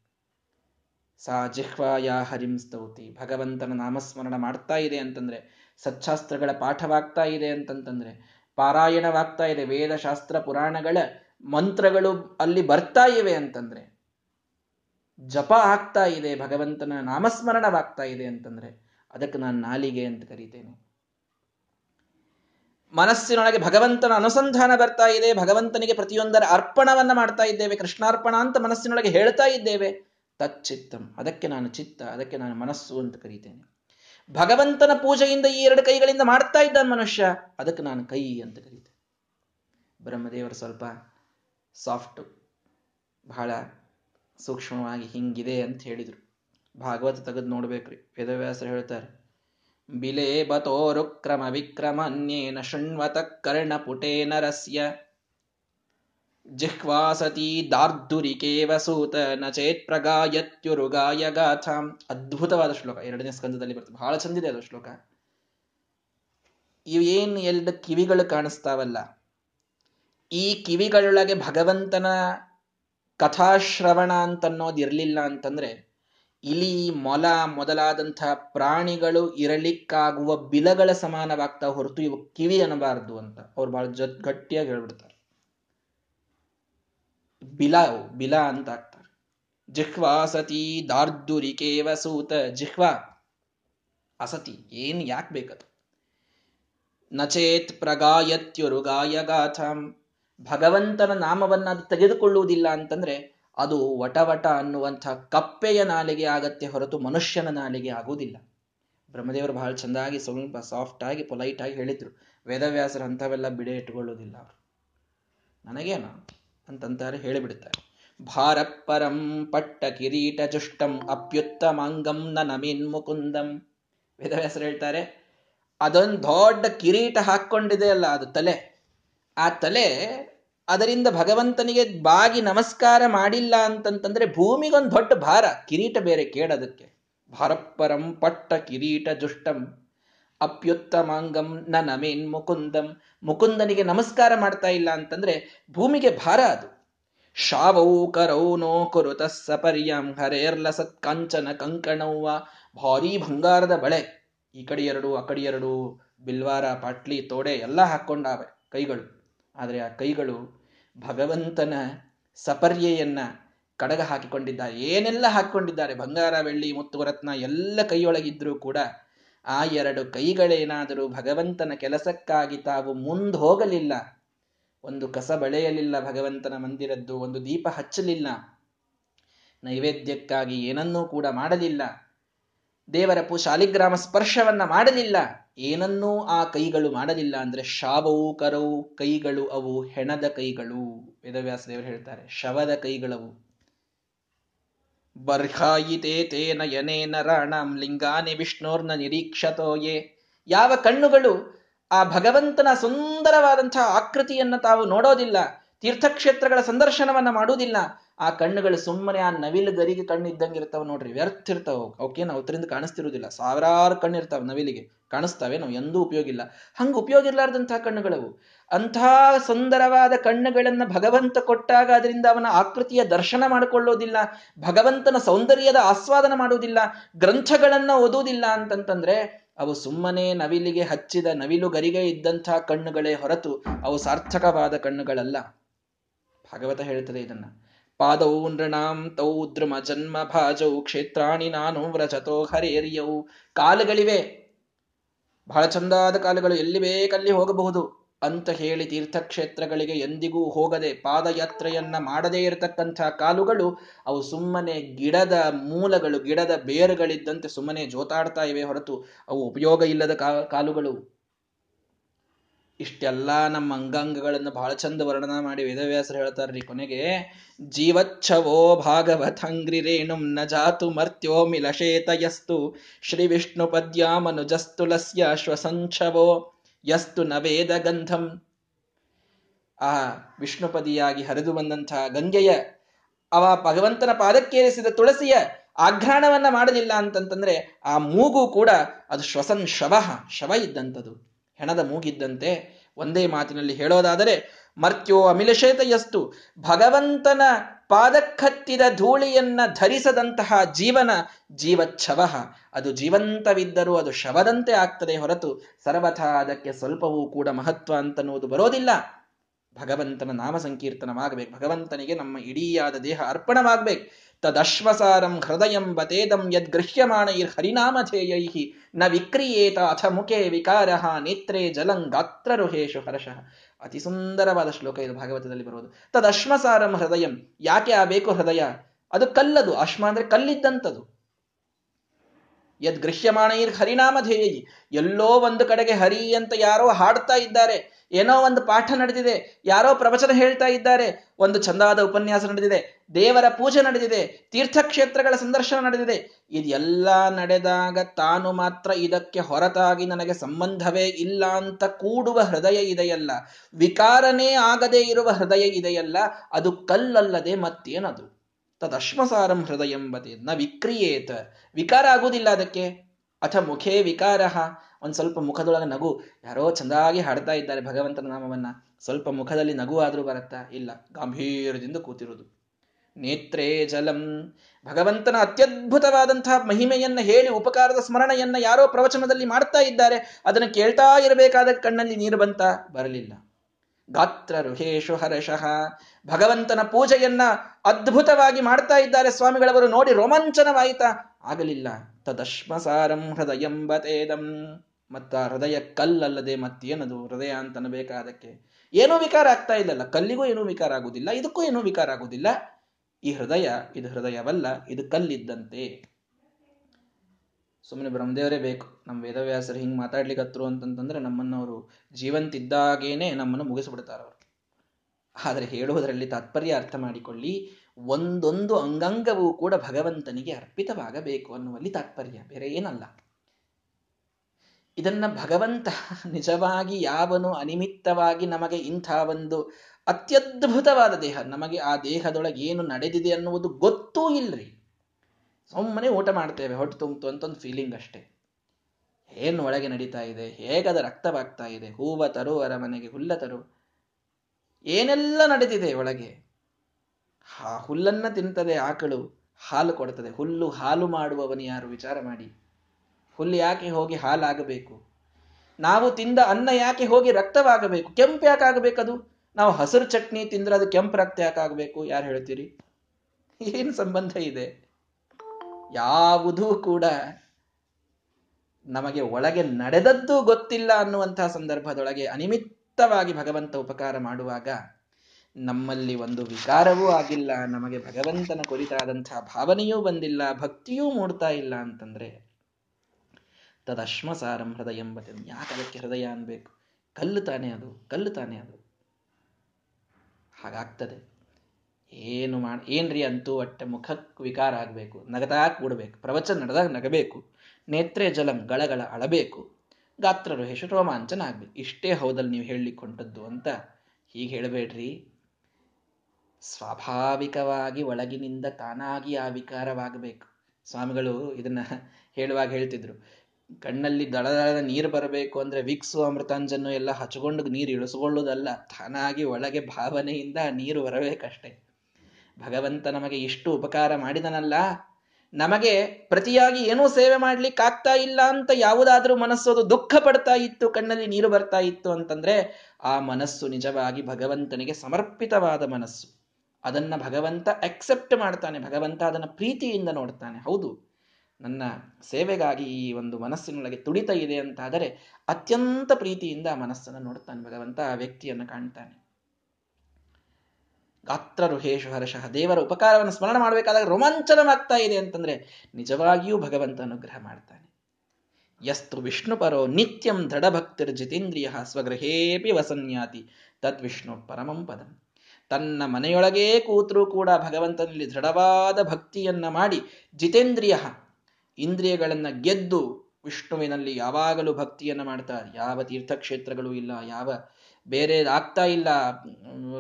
ಸಾ ಜಿಹ್ವಾಯ ಹರಿಂ ಸ್ತೌತಿ. ಭಗವಂತನ ನಾಮಸ್ಮರಣ ಮಾಡ್ತಾ ಇದೆ ಅಂತಂದ್ರೆ, ಸಚ್ಛಾಸ್ತ್ರಗಳ ಪಾಠವಾಗ್ತಾ ಇದೆ ಅಂತಂತಂದ್ರೆ, ಪಾರಾಯಣವಾಗ್ತಾ ಇದೆ ವೇದಶಾಸ್ತ್ರ ಪುರಾಣಗಳ ಮಂತ್ರಗಳು ಅಲ್ಲಿ ಬರ್ತಾ ಇವೆ ಅಂತಂದ್ರೆ, ಜಪ ಆಗ್ತಾ ಇದೆ, ಭಗವಂತನ ನಾಮಸ್ಮರಣವಾಗ್ತಾ ಇದೆ ಅಂತಂದ್ರೆ, ಅದಕ್ಕೆ ನಾನು ನಾಲಿಗೆ ಅಂತ ಕರಿತೇನೆ. ಮನಸ್ಸಿನೊಳಗೆ ಭಗವಂತನ ಅನುಸಂಧಾನ ಬರ್ತಾ ಇದೆ, ಭಗವಂತನಿಗೆ ಪ್ರತಿಯೊಂದರ ಅರ್ಪಣವನ್ನ ಮಾಡ್ತಾ ಇದ್ದೇವೆ, ಕೃಷ್ಣಾರ್ಪಣ ಅಂತ ಮನಸ್ಸಿನೊಳಗೆ ಹೇಳ್ತಾ ಇದ್ದೇವೆ. ತಚ್ಚಿತ್ತಂ. ಅದಕ್ಕೆ ನಾನು ಚಿತ್ತ, ಅದಕ್ಕೆ ನಾನು ಮನಸ್ಸು ಅಂತ ಕರೀತೇನೆ. ಭಗವಂತನ ಪೂಜೆಯಿಂದ ಈ ಎರಡು ಕೈಗಳಿಂದ ಮಾಡ್ತಾ ಇದ್ದಾನೆ ಮನುಷ್ಯ, ಅದಕ್ಕೆ ನಾನು ಕೈ ಅಂತ ಕರೀತೇನೆ. ಬ್ರಹ್ಮದೇವರು ಸ್ವಲ್ಪ ಸಾಫ್ಟ್ ಬಹಳ ಸೂಕ್ಷ್ಮವಾಗಿ ಹಿಂಗಿದೆ ಅಂತ ಹೇಳಿದರು. ಭಾಗವತ ತೆಗೆದು ನೋಡ್ಬೇಕ್ರಿ. ವೇದವ್ಯಾಸರು ಹೇಳ್ತಾರೆ, ಬಿಲೆ ಬತೋರುಕ್ರಮ ವಿಕ್ರಮನ್ಯೇನ ಶೃಣ್ವತ ಕರ್ಣಪುಟೇನ ರಸ್ಯ ಜಿಹ್ವಾಸತಿ ದಾರ್ಧುರಿಕೇವ ಸೂತ ನ ಚೇತ್ ಪ್ರಗಾಯತ್ಯುರುಗಾಯ ಗಾಥಾಂ ಅದ್ಭುತವಾದ ಶ್ಲೋಕ, ಎರಡನೇ ಸ್ಕಂದದಲ್ಲಿ ಬರ್ತದೆ. ಬಹಳ ಚಂದಿದೆ ಅದು ಶ್ಲೋಕ. ಇವೇನ್ ಎರಡು ಕಿವಿಗಳು ಕಾಣಿಸ್ತಾವಲ್ಲ, ಈ ಕಿವಿಗಳೊಳಗೆ ಭಗವಂತನ ಕಥಾಶ್ರವಣ ಅಂತನ್ನೋದಿರಲಿಲ್ಲ ಅಂತಂದ್ರೆ ಇಲಿ ಮೊಲ ಮೊದಲಾದಂತಹ ಪ್ರಾಣಿಗಳು ಇರಲಿಕ್ಕಾಗುವ ಬಿಲಗಳ ಸಮಾನವಾಗ್ತಾ ಹೊರತು ಇವು ಕಿವಿ ಅನ್ನಬಾರದು ಅಂತ. ಅವ್ರು ಬಹಳ ಜ, ಗಟ್ಟಿಯಾಗಿ ಹೇಳ್ಬಿಡ್ತಾರೆ. ಬಿಲ, ಬಿಲಾ ಅಂತ ಆಗ್ತಾರೆ ಜಿಹ್ವಾ ಸತಿ ದಾರ್ದುರಿಕೇವ ಸೂತ. ಜಿಹ್ವಾ ಅಸತಿ, ಏನ್ ಯಾಕೆ ಬೇಕದು? ನಚೇತ್ ಪ್ರಗಾಯತ್ಯರು ಗಾಥಂ ಭಗವಂತನ ನಾಮವನ್ನ ಅದು ತೆಗೆದುಕೊಳ್ಳುವುದಿಲ್ಲ ಅಂತಂದ್ರೆ ಅದು ವಟವಟ ಅನ್ನುವಂಥ ಕಪ್ಪೆಯ ನಾಲಿಗೆ ಆಗತ್ತೆ ಹೊರತು ಮನುಷ್ಯನ ನಾಲಿಗೆ ಆಗುವುದಿಲ್ಲ. ಬ್ರಹ್ಮದೇವರು ಬಹಳ ಚಂದಾಗಿ ಸ್ವಲ್ಪ ಸಾಫ್ಟ್ ಆಗಿ ಪೊಲೈಟ್ ಆಗಿ ಹೇಳಿದ್ರು. ವೇದವ್ಯಾಸರ ಅಂಥವೆಲ್ಲ ಬಿಡೆ ಇಟ್ಕೊಳ್ಳೋದಿಲ್ಲ ಅವರು. ನನಗೇನ? ಅಂತಂತಾರೆ ಹೇಳಿಬಿಡ್ತಾರೆ ಭಾರಪ್ಪರಂ ಪಟ್ಟ ಕಿರೀಟ ಜುಷ್ಟಂ ಅಪ್ಯುತ್ತಮಾಂಗಂ ನಮೀನ್ ಮುಕುಂದಂ. ವೇದವ್ಯಾಸರು ಹೇಳ್ತಾರೆ, ಅದೊಂದು ದೊಡ್ಡ ಕಿರೀಟ ಹಾಕ್ಕೊಂಡಿದೆ ಅಲ್ಲ, ಅದು ತಲೆ. ಆ ತಲೆ ಅದರಿಂದ ಭಗವಂತನಿಗೆ ಬಾಗಿ ನಮಸ್ಕಾರ ಮಾಡಿಲ್ಲ ಅಂತಂತಂದ್ರೆ ಭೂಮಿಗೊಂದು ದೊಡ್ಡ ಭಾರ, ಕಿರೀಟ ಬೇರೆ ಕೇಳದಕ್ಕೆ. ಭಾರಪ್ಪರಂ ಪಟ್ಟ ಕಿರೀಟ ಜುಷ್ಟಂ ಅಪ್ಯುತ್ತಮಾಂಗಂ ನ ನಮೇನ್ ಮುಕುಂದಂ. ಮುಕುಂದನಿಗೆ ನಮಸ್ಕಾರ ಮಾಡ್ತಾ ಇಲ್ಲ ಅಂತಂದ್ರೆ ಭೂಮಿಗೆ ಭಾರ ಅದು. ಶಾವೌ ಕರೌ ನೋ ಕುರುತ ಸಪರ್ಯಂ ಹರೇರ್ಲ ಕಾಂಚನ ಕಂಕಣವ್ವ. ಭಾರೀ ಬಂಗಾರದ ಬಳೆ. ಈ ಕಡೆ ಎರಡು, ಆ ಕಡೆ ಎರಡು, ಬಿಲ್ವಾರ, ಪಾಟ್ಲಿ, ತೋಡೆ ಎಲ್ಲ ಹಾಕ್ಕೊಂಡಾವೆ ಕೈಗಳು. ಆದರೆ ಆ ಕೈಗಳು ಭಗವಂತನ ಸಪರ್ಯೆಯನ್ನ ಕಡಗ ಹಾಕಿಕೊಂಡಿದ್ದಾರೆ ಏನೆಲ್ಲ ಹಾಕಿಕೊಂಡಿದ್ದಾರೆ? ಬಂಗಾರ, ಬೆಳ್ಳಿ, ಮುತ್ತು, ರತ್ನ ಎಲ್ಲ ಕೈಯೊಳಗಿದ್ರೂ ಕೂಡ ಆ ಎರಡು ಕೈಗಳೇನಾದರೂ ಭಗವಂತನ ಕೆಲಸಕ್ಕಾಗಿ ತಾವು ಮುಂದೆ ಹೋಗಲಿಲ್ಲ, ಒಂದು ಕಸ ಬಳೆಯಲಿಲ್ಲ ಭಗವಂತನ ಮಂದಿರದ್ದು, ಒಂದು ದೀಪ ಹಚ್ಚಲಿಲ್ಲ, ನೈವೇದ್ಯಕ್ಕಾಗಿ ಏನನ್ನೂ ಕೂಡ ಮಾಡಲಿಲ್ಲ, ದೇವರ ಪೂ ಶಾಲಿಗ್ರಾಮ ಸ್ಪರ್ಶವನ್ನ ಮಾಡಲಿಲ್ಲ, ಏನನ್ನೂ ಆ ಕೈಗಳು ಮಾಡಲಿಲ್ಲ ಅಂದ್ರೆ ಶಾವವು, ಕರವು, ಕೈಗಳು ಅವು, ಹೆಣದ ಕೈಗಳು. ವೇದವ್ಯಾಸ ದೇವರು ಹೇಳ್ತಾರೆ, ಶವದ ಕೈಗಳವು. ಬರ್ಹಾಯಿತೇ ತೇ ನಯನೇ ನರಾಣಾಂ ಲಿಂಗಾನಿ ವಿಷ್ಣೋರ್ನ ನಿರೀಕ್ಷತೋಯೇ ಯಾವ ಕಣ್ಣುಗಳು ಆ ಭಗವಂತನ ಸುಂದರವಾದಂತಹ ಆಕೃತಿಯನ್ನು ತಾವು ನೋಡೋದಿಲ್ಲ, ತೀರ್ಥಕ್ಷೇತ್ರಗಳ ಸಂದರ್ಶನವನ್ನ ಮಾಡುವುದಿಲ್ಲ, ಆ ಕಣ್ಣುಗಳು ಸುಮ್ಮನೆ ಆ ನವಿಲು ಗರಿಗೆ ಕಣ್ಣು ಇದ್ದಂಗೆ ಇರ್ತಾವ ನೋಡ್ರಿ ವ್ಯರ್ಥ ಇರ್ತಾವ ಅವಕ್ಕೇನು ಅವತ್ತರಿಂದ ಕಾಣಿಸ್ತಿರುವುದಿಲ್ಲ. ಸಾವಿರಾರು ಕಣ್ಣು ಇರ್ತಾವ ನವಿಲಿಗೆ ಕಾಣಿಸ್ತಾವೆ ನಾವು ಎಂದೂ ಉಪಯೋಗಿಲ್ಲ. ಹಂಗ ಉಪಯೋಗ ಇರ್ಲಾರ್ದಂತಹ ಕಣ್ಣುಗಳವು. ಅಂಥ ಸುಂದರವಾದ ಕಣ್ಣುಗಳನ್ನು ಭಗವಂತ ಕೊಟ್ಟಾಗ ಅದರಿಂದ ಅವನ ಆಕೃತಿಯ ದರ್ಶನ ಮಾಡಿಕೊಳ್ಳೋದಿಲ್ಲ, ಭಗವಂತನ ಸೌಂದರ್ಯದ ಆಸ್ವಾದನ ಮಾಡುವುದಿಲ್ಲ, ಗ್ರಂಥಗಳನ್ನು ಓದುವುದಿಲ್ಲ ಅಂತಂತಂದ್ರೆ ಅವು ಸುಮ್ಮನೆ ನವಿಲಿಗೆ ಹಚ್ಚಿದ ನವಿಲು ಗರಿಗೆ ಇದ್ದಂಥ ಕಣ್ಣುಗಳೇ ಹೊರತು ಅವು ಸಾರ್ಥಕವಾದ ಕಣ್ಣುಗಳಲ್ಲ. ಭಾಗವತ ಹೇಳ್ತದೆ ಇದನ್ನ. ಪಾದೌ ನೃಣಾಂ ತೌ ದ್ರಮ ಜನ್ಮ ಭಾಜೌ ಕ್ಷೇತ್ರಾಣಿ ನಾನು ವ್ರಜತೋ ಹರೇರಿಯವು ಕಾಲುಗಳಿವೆ. ಬಹಳ ಚಂದಾದ ಕಾಲುಗಳು ಎಲ್ಲಿ ಬೇಕಲ್ಲಿ ಹೋಗಬಹುದು. ಅಂತ ಹೇಳಿ ತೀರ್ಥಕ್ಷೇತ್ರಗಳಿಗೆ ಎಂದಿಗೂ ಹೋಗದೆ ಪಾದಯಾತ್ರೆಯನ್ನ ಮಾಡದೇ ಇರತಕ್ಕಂಥ ಕಾಲುಗಳು, ಅವು ಸುಮ್ಮನೆ ಗಿಡದ ಮೂಲಗಳು, ಗಿಡದ ಬೇರುಗಳಿದ್ದಂತೆ ಸುಮ್ಮನೆ ಜೋತಾಡ್ತಾ ಇವೆ ಹೊರತು ಅವು ಉಪಯೋಗ ಇಲ್ಲದ ಕಾಲುಗಳು. ಇಷ್ಟೆಲ್ಲ ನಮ್ಮ ಅಂಗಾಂಗಗಳನ್ನು ಬಹಳ ಚಂದ ವರ್ಣನ ಮಾಡಿ ವೇದವ್ಯಾಸರು ಹೇಳ್ತಾರ್ರಿ ಕೊನೆಗೆ, ಜೀವಚ್ಛವೋ ಭಾಗವತಂಗ್ರಿ ರೇಣುಂ ನ ಜಾತು ಮರ್ತ್ಯೋ ಮಿಲಶೇತಯಸ್ತು, ಶ್ರೀ ವಿಷ್ಣು ಪದ್ಯಾಮನುಜಸ್ತುಲಸ್ಯ ಶ್ವಸಂಛವೋ ಯಸ್ತು ನವೇದ ಗಂಧಂ. ಆ ವಿಷ್ಣುಪದಿಯಾಗಿ ಹರಿದು ಬಂದಂತಹ ಗಂಗೆಯ ಅವ ಭಗವಂತನ ಪಾದಕ್ಕೇರಿಸಿದ ತುಳಸಿಯ ಆಘ್ರಾಣವನ್ನ ಮಾಡಲಿಲ್ಲ ಅಂತಂತಂದ್ರೆ ಆ ಮೂಗು ಕೂಡ ಅದು ಶ್ವಸನ್ ಶವ ಶವ ಇದ್ದಂಥದು ಹೆಣದ ಮೂಗಿದ್ದಂತೆ ಒಂದೇ ಮಾತಿನಲ್ಲಿ ಹೇಳೋದಾದರೆ, ಮರ್ತ್ಯೋ ಯಸ್ತು, ಭಗವಂತನ ಪಾದಕ್ಕತ್ತಿದ ಧೂಳಿಯನ್ನ ಧರಿಸದಂತಹ ಜೀವನ ಜೀವಚ್ಛವ ಅದು ಜೀವಂತವಿದ್ದರೂ ಅದು ಶವದಂತೆ ಆಗ್ತದೆ ಹೊರತು ಸರ್ವಥ ಅದಕ್ಕೆ ಸ್ವಲ್ಪವೂ ಕೂಡ ಮಹತ್ವ ಅಂತನ್ನುವುದು ಬರೋದಿಲ್ಲ. ಭಗವಂತನ ನಾಮ ಸಂಕೀರ್ತನವಾಗಬೇಕು ಭಗವಂತನಿಗೆ ನಮ್ಮ ಇಡೀಯಾದ ದೇಹ ಅರ್ಪಣವಾಗಬೇಕು. ತದಶ್ವಸಾರಂ ಹೃದಯಂ ಬತೇದಂ ಯದ್ಗೃಹ್ಯಮಾಣೈರ್ ಹರಿನಾಮಧೇಯೈ ನ ವಿಕ್ರಿಯೇತ ಅಥ ಮುಖೇ ವಿಕಾರ ನೇತ್ರೇ ಜಲಂ ಗಾತ್ರರುಹೇಶು ಹರ್ಷಃ. ಅತಿ ಸುಂದರವಾದ ಶ್ಲೋಕ ಇದು ಭಾಗವತದಲ್ಲಿ ಬರುವುದು. ತದಶ್ಮಸಾರಂ ಹೃದಯಂ. ಯಾಕೆ ಆ ಬೇಕು ಹೃದಯ? ಅದು ಕಲ್ಲದು. ಅಶ್ಮ ಅಂದ್ರೆ ಕಲ್ಲಿದ್ದಂಥದು. ಯದ್ ಗೃಹ್ಯಮಾಣೈರ್ ಹರಿನಾಮಧೇಯಿ ಎಲ್ಲೋ ಒಂದು ಕಡೆಗೆ ಹರಿ ಅಂತ ಯಾರೋ ಹಾಡ್ತಾ ಇದ್ದಾರೆ. ಏನೋ ಒಂದು ಪಾಠ ನಡೆದಿದೆ, ಯಾರೋ ಪ್ರವಚನ ಹೇಳ್ತಾ ಇದ್ದಾರೆ, ಒಂದು ಚಂದಾದ ಉಪನ್ಯಾಸ ನಡೆದಿದೆ, ದೇವರ ಪೂಜೆ ನಡೆದಿದೆ, ತೀರ್ಥಕ್ಷೇತ್ರಗಳ ಸಂದರ್ಶನ ನಡೆದಿದೆ, ಇದೆಲ್ಲ ನಡೆದಾಗ ತಾನು ಮಾತ್ರ ಇದಕ್ಕೆ ಹೊರತಾಗಿ ನನಗೆ ಸಂಬಂಧವೇ ಇಲ್ಲ ಅಂತ ಕೂಡುವ ಹೃದಯ ಇದೆಯಲ್ಲ, ವಿಕಾರನೇ ಆಗದೇ ಇರುವ ಹೃದಯ ಇದೆಯಲ್ಲ, ಅದು ಕಲ್ಲಲ್ಲದೆ ಮತ್ತೇನದು? ತದಶ್ಮಸಾರಂ ಹೃದಯ ಎಂಬತೆ ನ ವಿಕ್ರಿಯೇತ. ವಿಕಾರ ಆಗುವುದಿಲ್ಲ ಅದಕ್ಕೆ? ಅಥ ಮುಖೇ ವಿಕಾರ. ಒಂದು ಸ್ವಲ್ಪ ಮುಖದೊಳಗೆ ನಗು. ಯಾರೋ ಚೆಂದಾಗಿ ಹಾಡ್ತಾ ಇದ್ದಾರೆ ಭಗವಂತನ ನಾಮವನ್ನ. ಸ್ವಲ್ಪ ಮುಖದಲ್ಲಿ ನಗು ಆದರೂ ಬರುತ್ತಾ? ಇಲ್ಲ. ಗಾಂಭೀರ್ಯದಿಂದ ಕೂತಿರುವುದು. ನೇತ್ರೇ ಜಲಂ. ಭಗವಂತನ ಅತ್ಯದ್ಭುತವಾದಂತಹ ಮಹಿಮೆಯನ್ನ ಹೇಳಿ, ಉಪಕಾರದ ಸ್ಮರಣೆಯನ್ನ ಯಾರೋ ಪ್ರವಚನದಲ್ಲಿ ಮಾಡ್ತಾ ಇದ್ದಾರೆ. ಅದನ್ನು ಕೇಳ್ತಾ ಇರಬೇಕಾದ ಕಣ್ಣಲ್ಲಿ ನೀರು ಬಂತ? ಬರಲಿಲ್ಲ. ಗಾತ್ರ ರುಹೇಶು ಹರಷಃ ಭಗವಂತನ ಪೂಜೆಯನ್ನ ಅದ್ಭುತವಾಗಿ ಮಾಡ್ತಾ ಇದ್ದಾರೆ ಸ್ವಾಮಿಗಳವರು. ನೋಡಿ ರೋಮಾಂಚನವಾಯಿತಾ? ಆಗಲಿಲ್ಲ. ತದಶ್ಮಸಾರಂ ಹೃದಯಂಬತೇದಂ ಮತ್ತ ಹೃದಯ ಕಲ್ಲಲ್ಲದೆ ಮತ್ತೇನದು? ಹೃದಯ ಅಂತನಬೇಕಾದಕ್ಕೆ ಏನೂ ವಿಕಾರ ಆಗ್ತಾ ಇಲ್ಲಲ್ಲ. ಕಲ್ಲಿಗೂ ಏನೂ ವಿಕಾರ ಆಗುವುದಿಲ್ಲ ಇದಕ್ಕೂ ಏನೂ ವಿಕಾರ ಆಗುವುದಿಲ್ಲ ಈ ಹೃದಯ, ಇದು ಹೃದಯವಲ್ಲ. ಇದು ಕಲ್ಲಿದ್ದಂತೆ. ಸುಮ್ಮನೆ ಬ್ರಹ್ಮದೇವರೇ ಬೇಕು. ನಮ್ಮ ವೇದವ್ಯಾಸರು ಹಿಂಗೆ ಮಾತಾಡ್ಲಿಕ್ಕತ್ರು ಅಂತಂತಂದ್ರೆ ನಮ್ಮನ್ನು ಅವರು ಜೀವಂತಿದ್ದಾಗೇನೆ ನಮ್ಮನ್ನು ಮುಗಿಸ್ಬಿಡ್ತಾರೆ ಅವರು ಆದರೆ ಹೇಳುವುದರಲ್ಲಿ ತಾತ್ಪರ್ಯ ಅರ್ಥ ಮಾಡಿಕೊಳ್ಳಿ. ಒಂದೊಂದು ಅಂಗಾಂಗವೂ ಕೂಡ ಭಗವಂತನಿಗೆ ಅರ್ಪಿತವಾಗಬೇಕು ಅನ್ನುವಲ್ಲಿ ತಾತ್ಪರ್ಯ. ಬೇರೆ ಏನಲ್ಲ. ಇದನ್ನ ಭಗವಂತ ನಿಜವಾಗಿ ಯಾವನು ಅನಿಮಿತ್ತವಾಗಿ ನಮಗೆ ಇಂಥ ಒಂದು ಅತ್ಯದ್ಭುತವಾದ ದೇಹ, ನಮಗೆ ಆ ದೇಹದೊಳಗೆ ಏನು ನಡೆದಿದೆ ಅನ್ನುವುದು ಗೊತ್ತೂ ಇಲ್ರಿ. ಸುಮ್ಮನೆ ಊಟ ಮಾಡ್ತೇವೆ, ಹೊಟ್ಟೆ ತುಂಬಿತು ಅಂತ ಒಂದು ಫೀಲಿಂಗ್ ಅಷ್ಟೇ. ಏನು ಒಳಗೆ ನಡೀತಾ ಇದೆ, ಹೇಗದ ರಕ್ತವಾಗ್ತಾ ಇದೆ, ಹೂವ ತರು ಅರಮನೆಗೆ ಹುಲ್ಲ ತರು, ಏನೆಲ್ಲ ನಡೆದಿದೆ ಒಳಗೆ? ಆ ಹುಲ್ಲನ್ನ ತಿಂತದೆ ಆಕಳು, ಹಾಲು ಕೊಡ್ತದೆ. ಹುಲ್ಲು ಹಾಲು ಮಾಡುವವನು ಯಾರು? ವಿಚಾರ ಮಾಡಿ. ಹುಲ್ಲು ಯಾಕೆ ಹೋಗಿ ಹಾಲಾಗಬೇಕು ನಾವು ತಿಂದ ಅನ್ನ ಯಾಕೆ ಹೋಗಿ ರಕ್ತವಾಗಬೇಕು? ಕೆಂಪು ಯಾಕೆ ಆಗಬೇಕದು? ನಾವು ಹಸಿರು ಚಟ್ನಿ ತಿಂದ್ರೆ ಅದು ಕೆಂಪು ರಕ್ತ ಯಾಕೆ ಆಗಬೇಕು? ಯಾರು ಹೇಳ್ತೀರಿ? ಏನು ಸಂಬಂಧ ಇದೆ? ಯಾವುದೂ ಕೂಡ ನಮಗೆ ಒಳಗೆ ನಡೆದದ್ದು ಗೊತ್ತಿಲ್ಲ ಅನ್ನುವಂತಹ ಸಂದರ್ಭದೊಳಗೆ ಅನಿಮಿತ್ತವಾಗಿ ಭಗವಂತ ಉಪಕಾರ ಮಾಡುವಾಗ ನಮ್ಮಲ್ಲಿ ಒಂದು ವಿಕಾರವೂ ಆಗಿಲ್ಲ. ನಮಗೆ ಭಗವಂತನ ಕುರಿತಾದಂತಹ ಭಾವನೆಯೂ ಬಂದಿಲ್ಲ, ಭಕ್ತಿಯೂ ಮೂಡ್ತಾ ಇಲ್ಲ ಅಂತಂದ್ರೆ ತದಶ್ಮಸಾರಂ ಹೃದಯ ಎಂಬತ್ತೆ ಯಾಕೆ ಅದಕ್ಕೆ ಹೃದಯ ಅನ್ಬೇಕು? ಕಲ್ಲು ತಾನೇ ಅದು, ಕಲ್ಲು ತಾನೇ ಅದು. ಹಾಗಾಗ್ತದೆ. ಏನು ಮಾಡಿ, ಏನ್ರಿ ಅಂತೂ ಒಟ್ಟೆ ಮುಖಕ್ಕೆ ವಿಕಾರ ಆಗಬೇಕು, ನಗತಾ ಕೂಡಬೇಕು, ಪ್ರವಚನ ನಡೆದಾಗ ನಗಬೇಕು, ನೇತ್ರೆ ಜಲಂ ಗಳಗಳ ಅಳಬೇಕು ಗಾತ್ರರು ಹೆಸರು ರೋಮಾಂಚನ ಆಗ್ಬೇಕು ಇಷ್ಟೇ ಹೌದಲ್ಲಿ ನೀವು ಹೇಳಲಿಕ್ಕೆ ಅಂತ ಹೀಗೆ ಹೇಳಬೇಡ್ರಿ. ಸ್ವಾಭಾವಿಕವಾಗಿ ಒಳಗಿನಿಂದ ತಾನಾಗಿ ಆ ವಿಕಾರವಾಗಬೇಕು. ಸ್ವಾಮಿಗಳು ಇದನ್ನ ಹೇಳುವಾಗ ಹೇಳ್ತಿದ್ರು. ಕಣ್ಣಲ್ಲಿ ದಳದಳದ ನೀರು ಬರಬೇಕು ಅಂದ್ರೆ ವಿಕ್ಸು, ಅಮೃತಾಂಜನ್ನು ಎಲ್ಲ ಹಚ್ಕೊಂಡು ನೀರು ಇಳಿಸ್ಕೊಳ್ಳೋದಲ್ಲ, ತಾನಾಗಿ ಒಳಗೆ ಭಾವನೆಯಿಂದ ನೀರು ಬರಬೇಕಷ್ಟೆ. ಭಗವಂತ ನಮಗೆ ಇಷ್ಟು ಉಪಕಾರ ಮಾಡಿದನಲ್ಲ, ನಮಗೆ ಪ್ರತಿಯಾಗಿ ಏನೂ ಸೇವೆ ಮಾಡ್ಲಿಕ್ಕಾಗ್ತಾ ಇಲ್ಲ ಅಂತ ಯಾವುದಾದ್ರೂ ಮನಸ್ಸು ಅದು ದುಃಖ ಪಡ್ತಾ ಇತ್ತು, ಕಣ್ಣಲ್ಲಿ ನೀರು ಬರ್ತಾ ಇತ್ತು ಅಂತಂದ್ರೆ ಆ ಮನಸ್ಸು ನಿಜವಾಗಿ ಭಗವಂತನಿಗೆ ಸಮರ್ಪಿತವಾದ ಮನಸ್ಸು. ಅದನ್ನ ಭಗವಂತ ಅಕ್ಸೆಪ್ಟ್ ಮಾಡ್ತಾನೆ, ಭಗವಂತ ಅದನ್ನ ಪ್ರೀತಿಯಿಂದ ನೋಡ್ತಾನೆ. ಹೌದು. ನನ್ನ ಸೇವೆಗಾಗಿ ಈ ಒಂದು ಮನಸ್ಸಿನೊಳಗೆ ತುಡಿತ ಇದೆ ಅಂತಾದರೆ ಅತ್ಯಂತ ಪ್ರೀತಿಯಿಂದ ಮನಸ್ಸನ್ನು ನೋಡ್ತಾನೆ ಭಗವಂತ, ಆ ವ್ಯಕ್ತಿಯನ್ನು ಕಾಣ್ತಾನೆ. ಗಾತ್ರ ರುಹೇಶು ಹರ್ಷಃ ದೇವರ ಉಪಕಾರವನ್ನು ಸ್ಮರಣ ಮಾಡಬೇಕಾದಾಗ ರೋಮಾಂಚನವಾಗ್ತಾ ಇದೆ ಅಂತಂದ್ರೆ ನಿಜವಾಗಿಯೂ ಭಗವಂತ ಅನುಗ್ರಹ ಮಾಡ್ತಾನೆ. ಯಸ್ತು ವಿಷ್ಣು ಪರೋ ನಿತ್ಯಂ ದೃಢಭಕ್ತಿರ್ ಜಿತೇಂದ್ರಿಯ ಸ್ವಗೃಹೇಪಿ ವಸನ್ಯಾತಿ ತದ್ವಿಷ್ಣು ಪರಮಂ ಪದಂ. ತನ್ನ ಮನೆಯೊಳಗೇ ಕೂತರೂ ಕೂಡ ಭಗವಂತನಲ್ಲಿ ದೃಢವಾದ ಭಕ್ತಿಯನ್ನ ಮಾಡಿ ಜಿತೇಂದ್ರಿಯ ಇಂದ್ರಿಯಗಳನ್ನ ಗೆದ್ದು ವಿಷ್ಣುವಿನಲ್ಲಿ ಯಾವಾಗಲೂ ಭಕ್ತಿಯನ್ನು ಮಾಡ್ತಾ ಯಾವ ತೀರ್ಥಕ್ಷೇತ್ರಗಳು ಇಲ್ಲ ಯಾವ ಬೇರೆ ಆಗ್ತಾ ಇಲ್ಲ,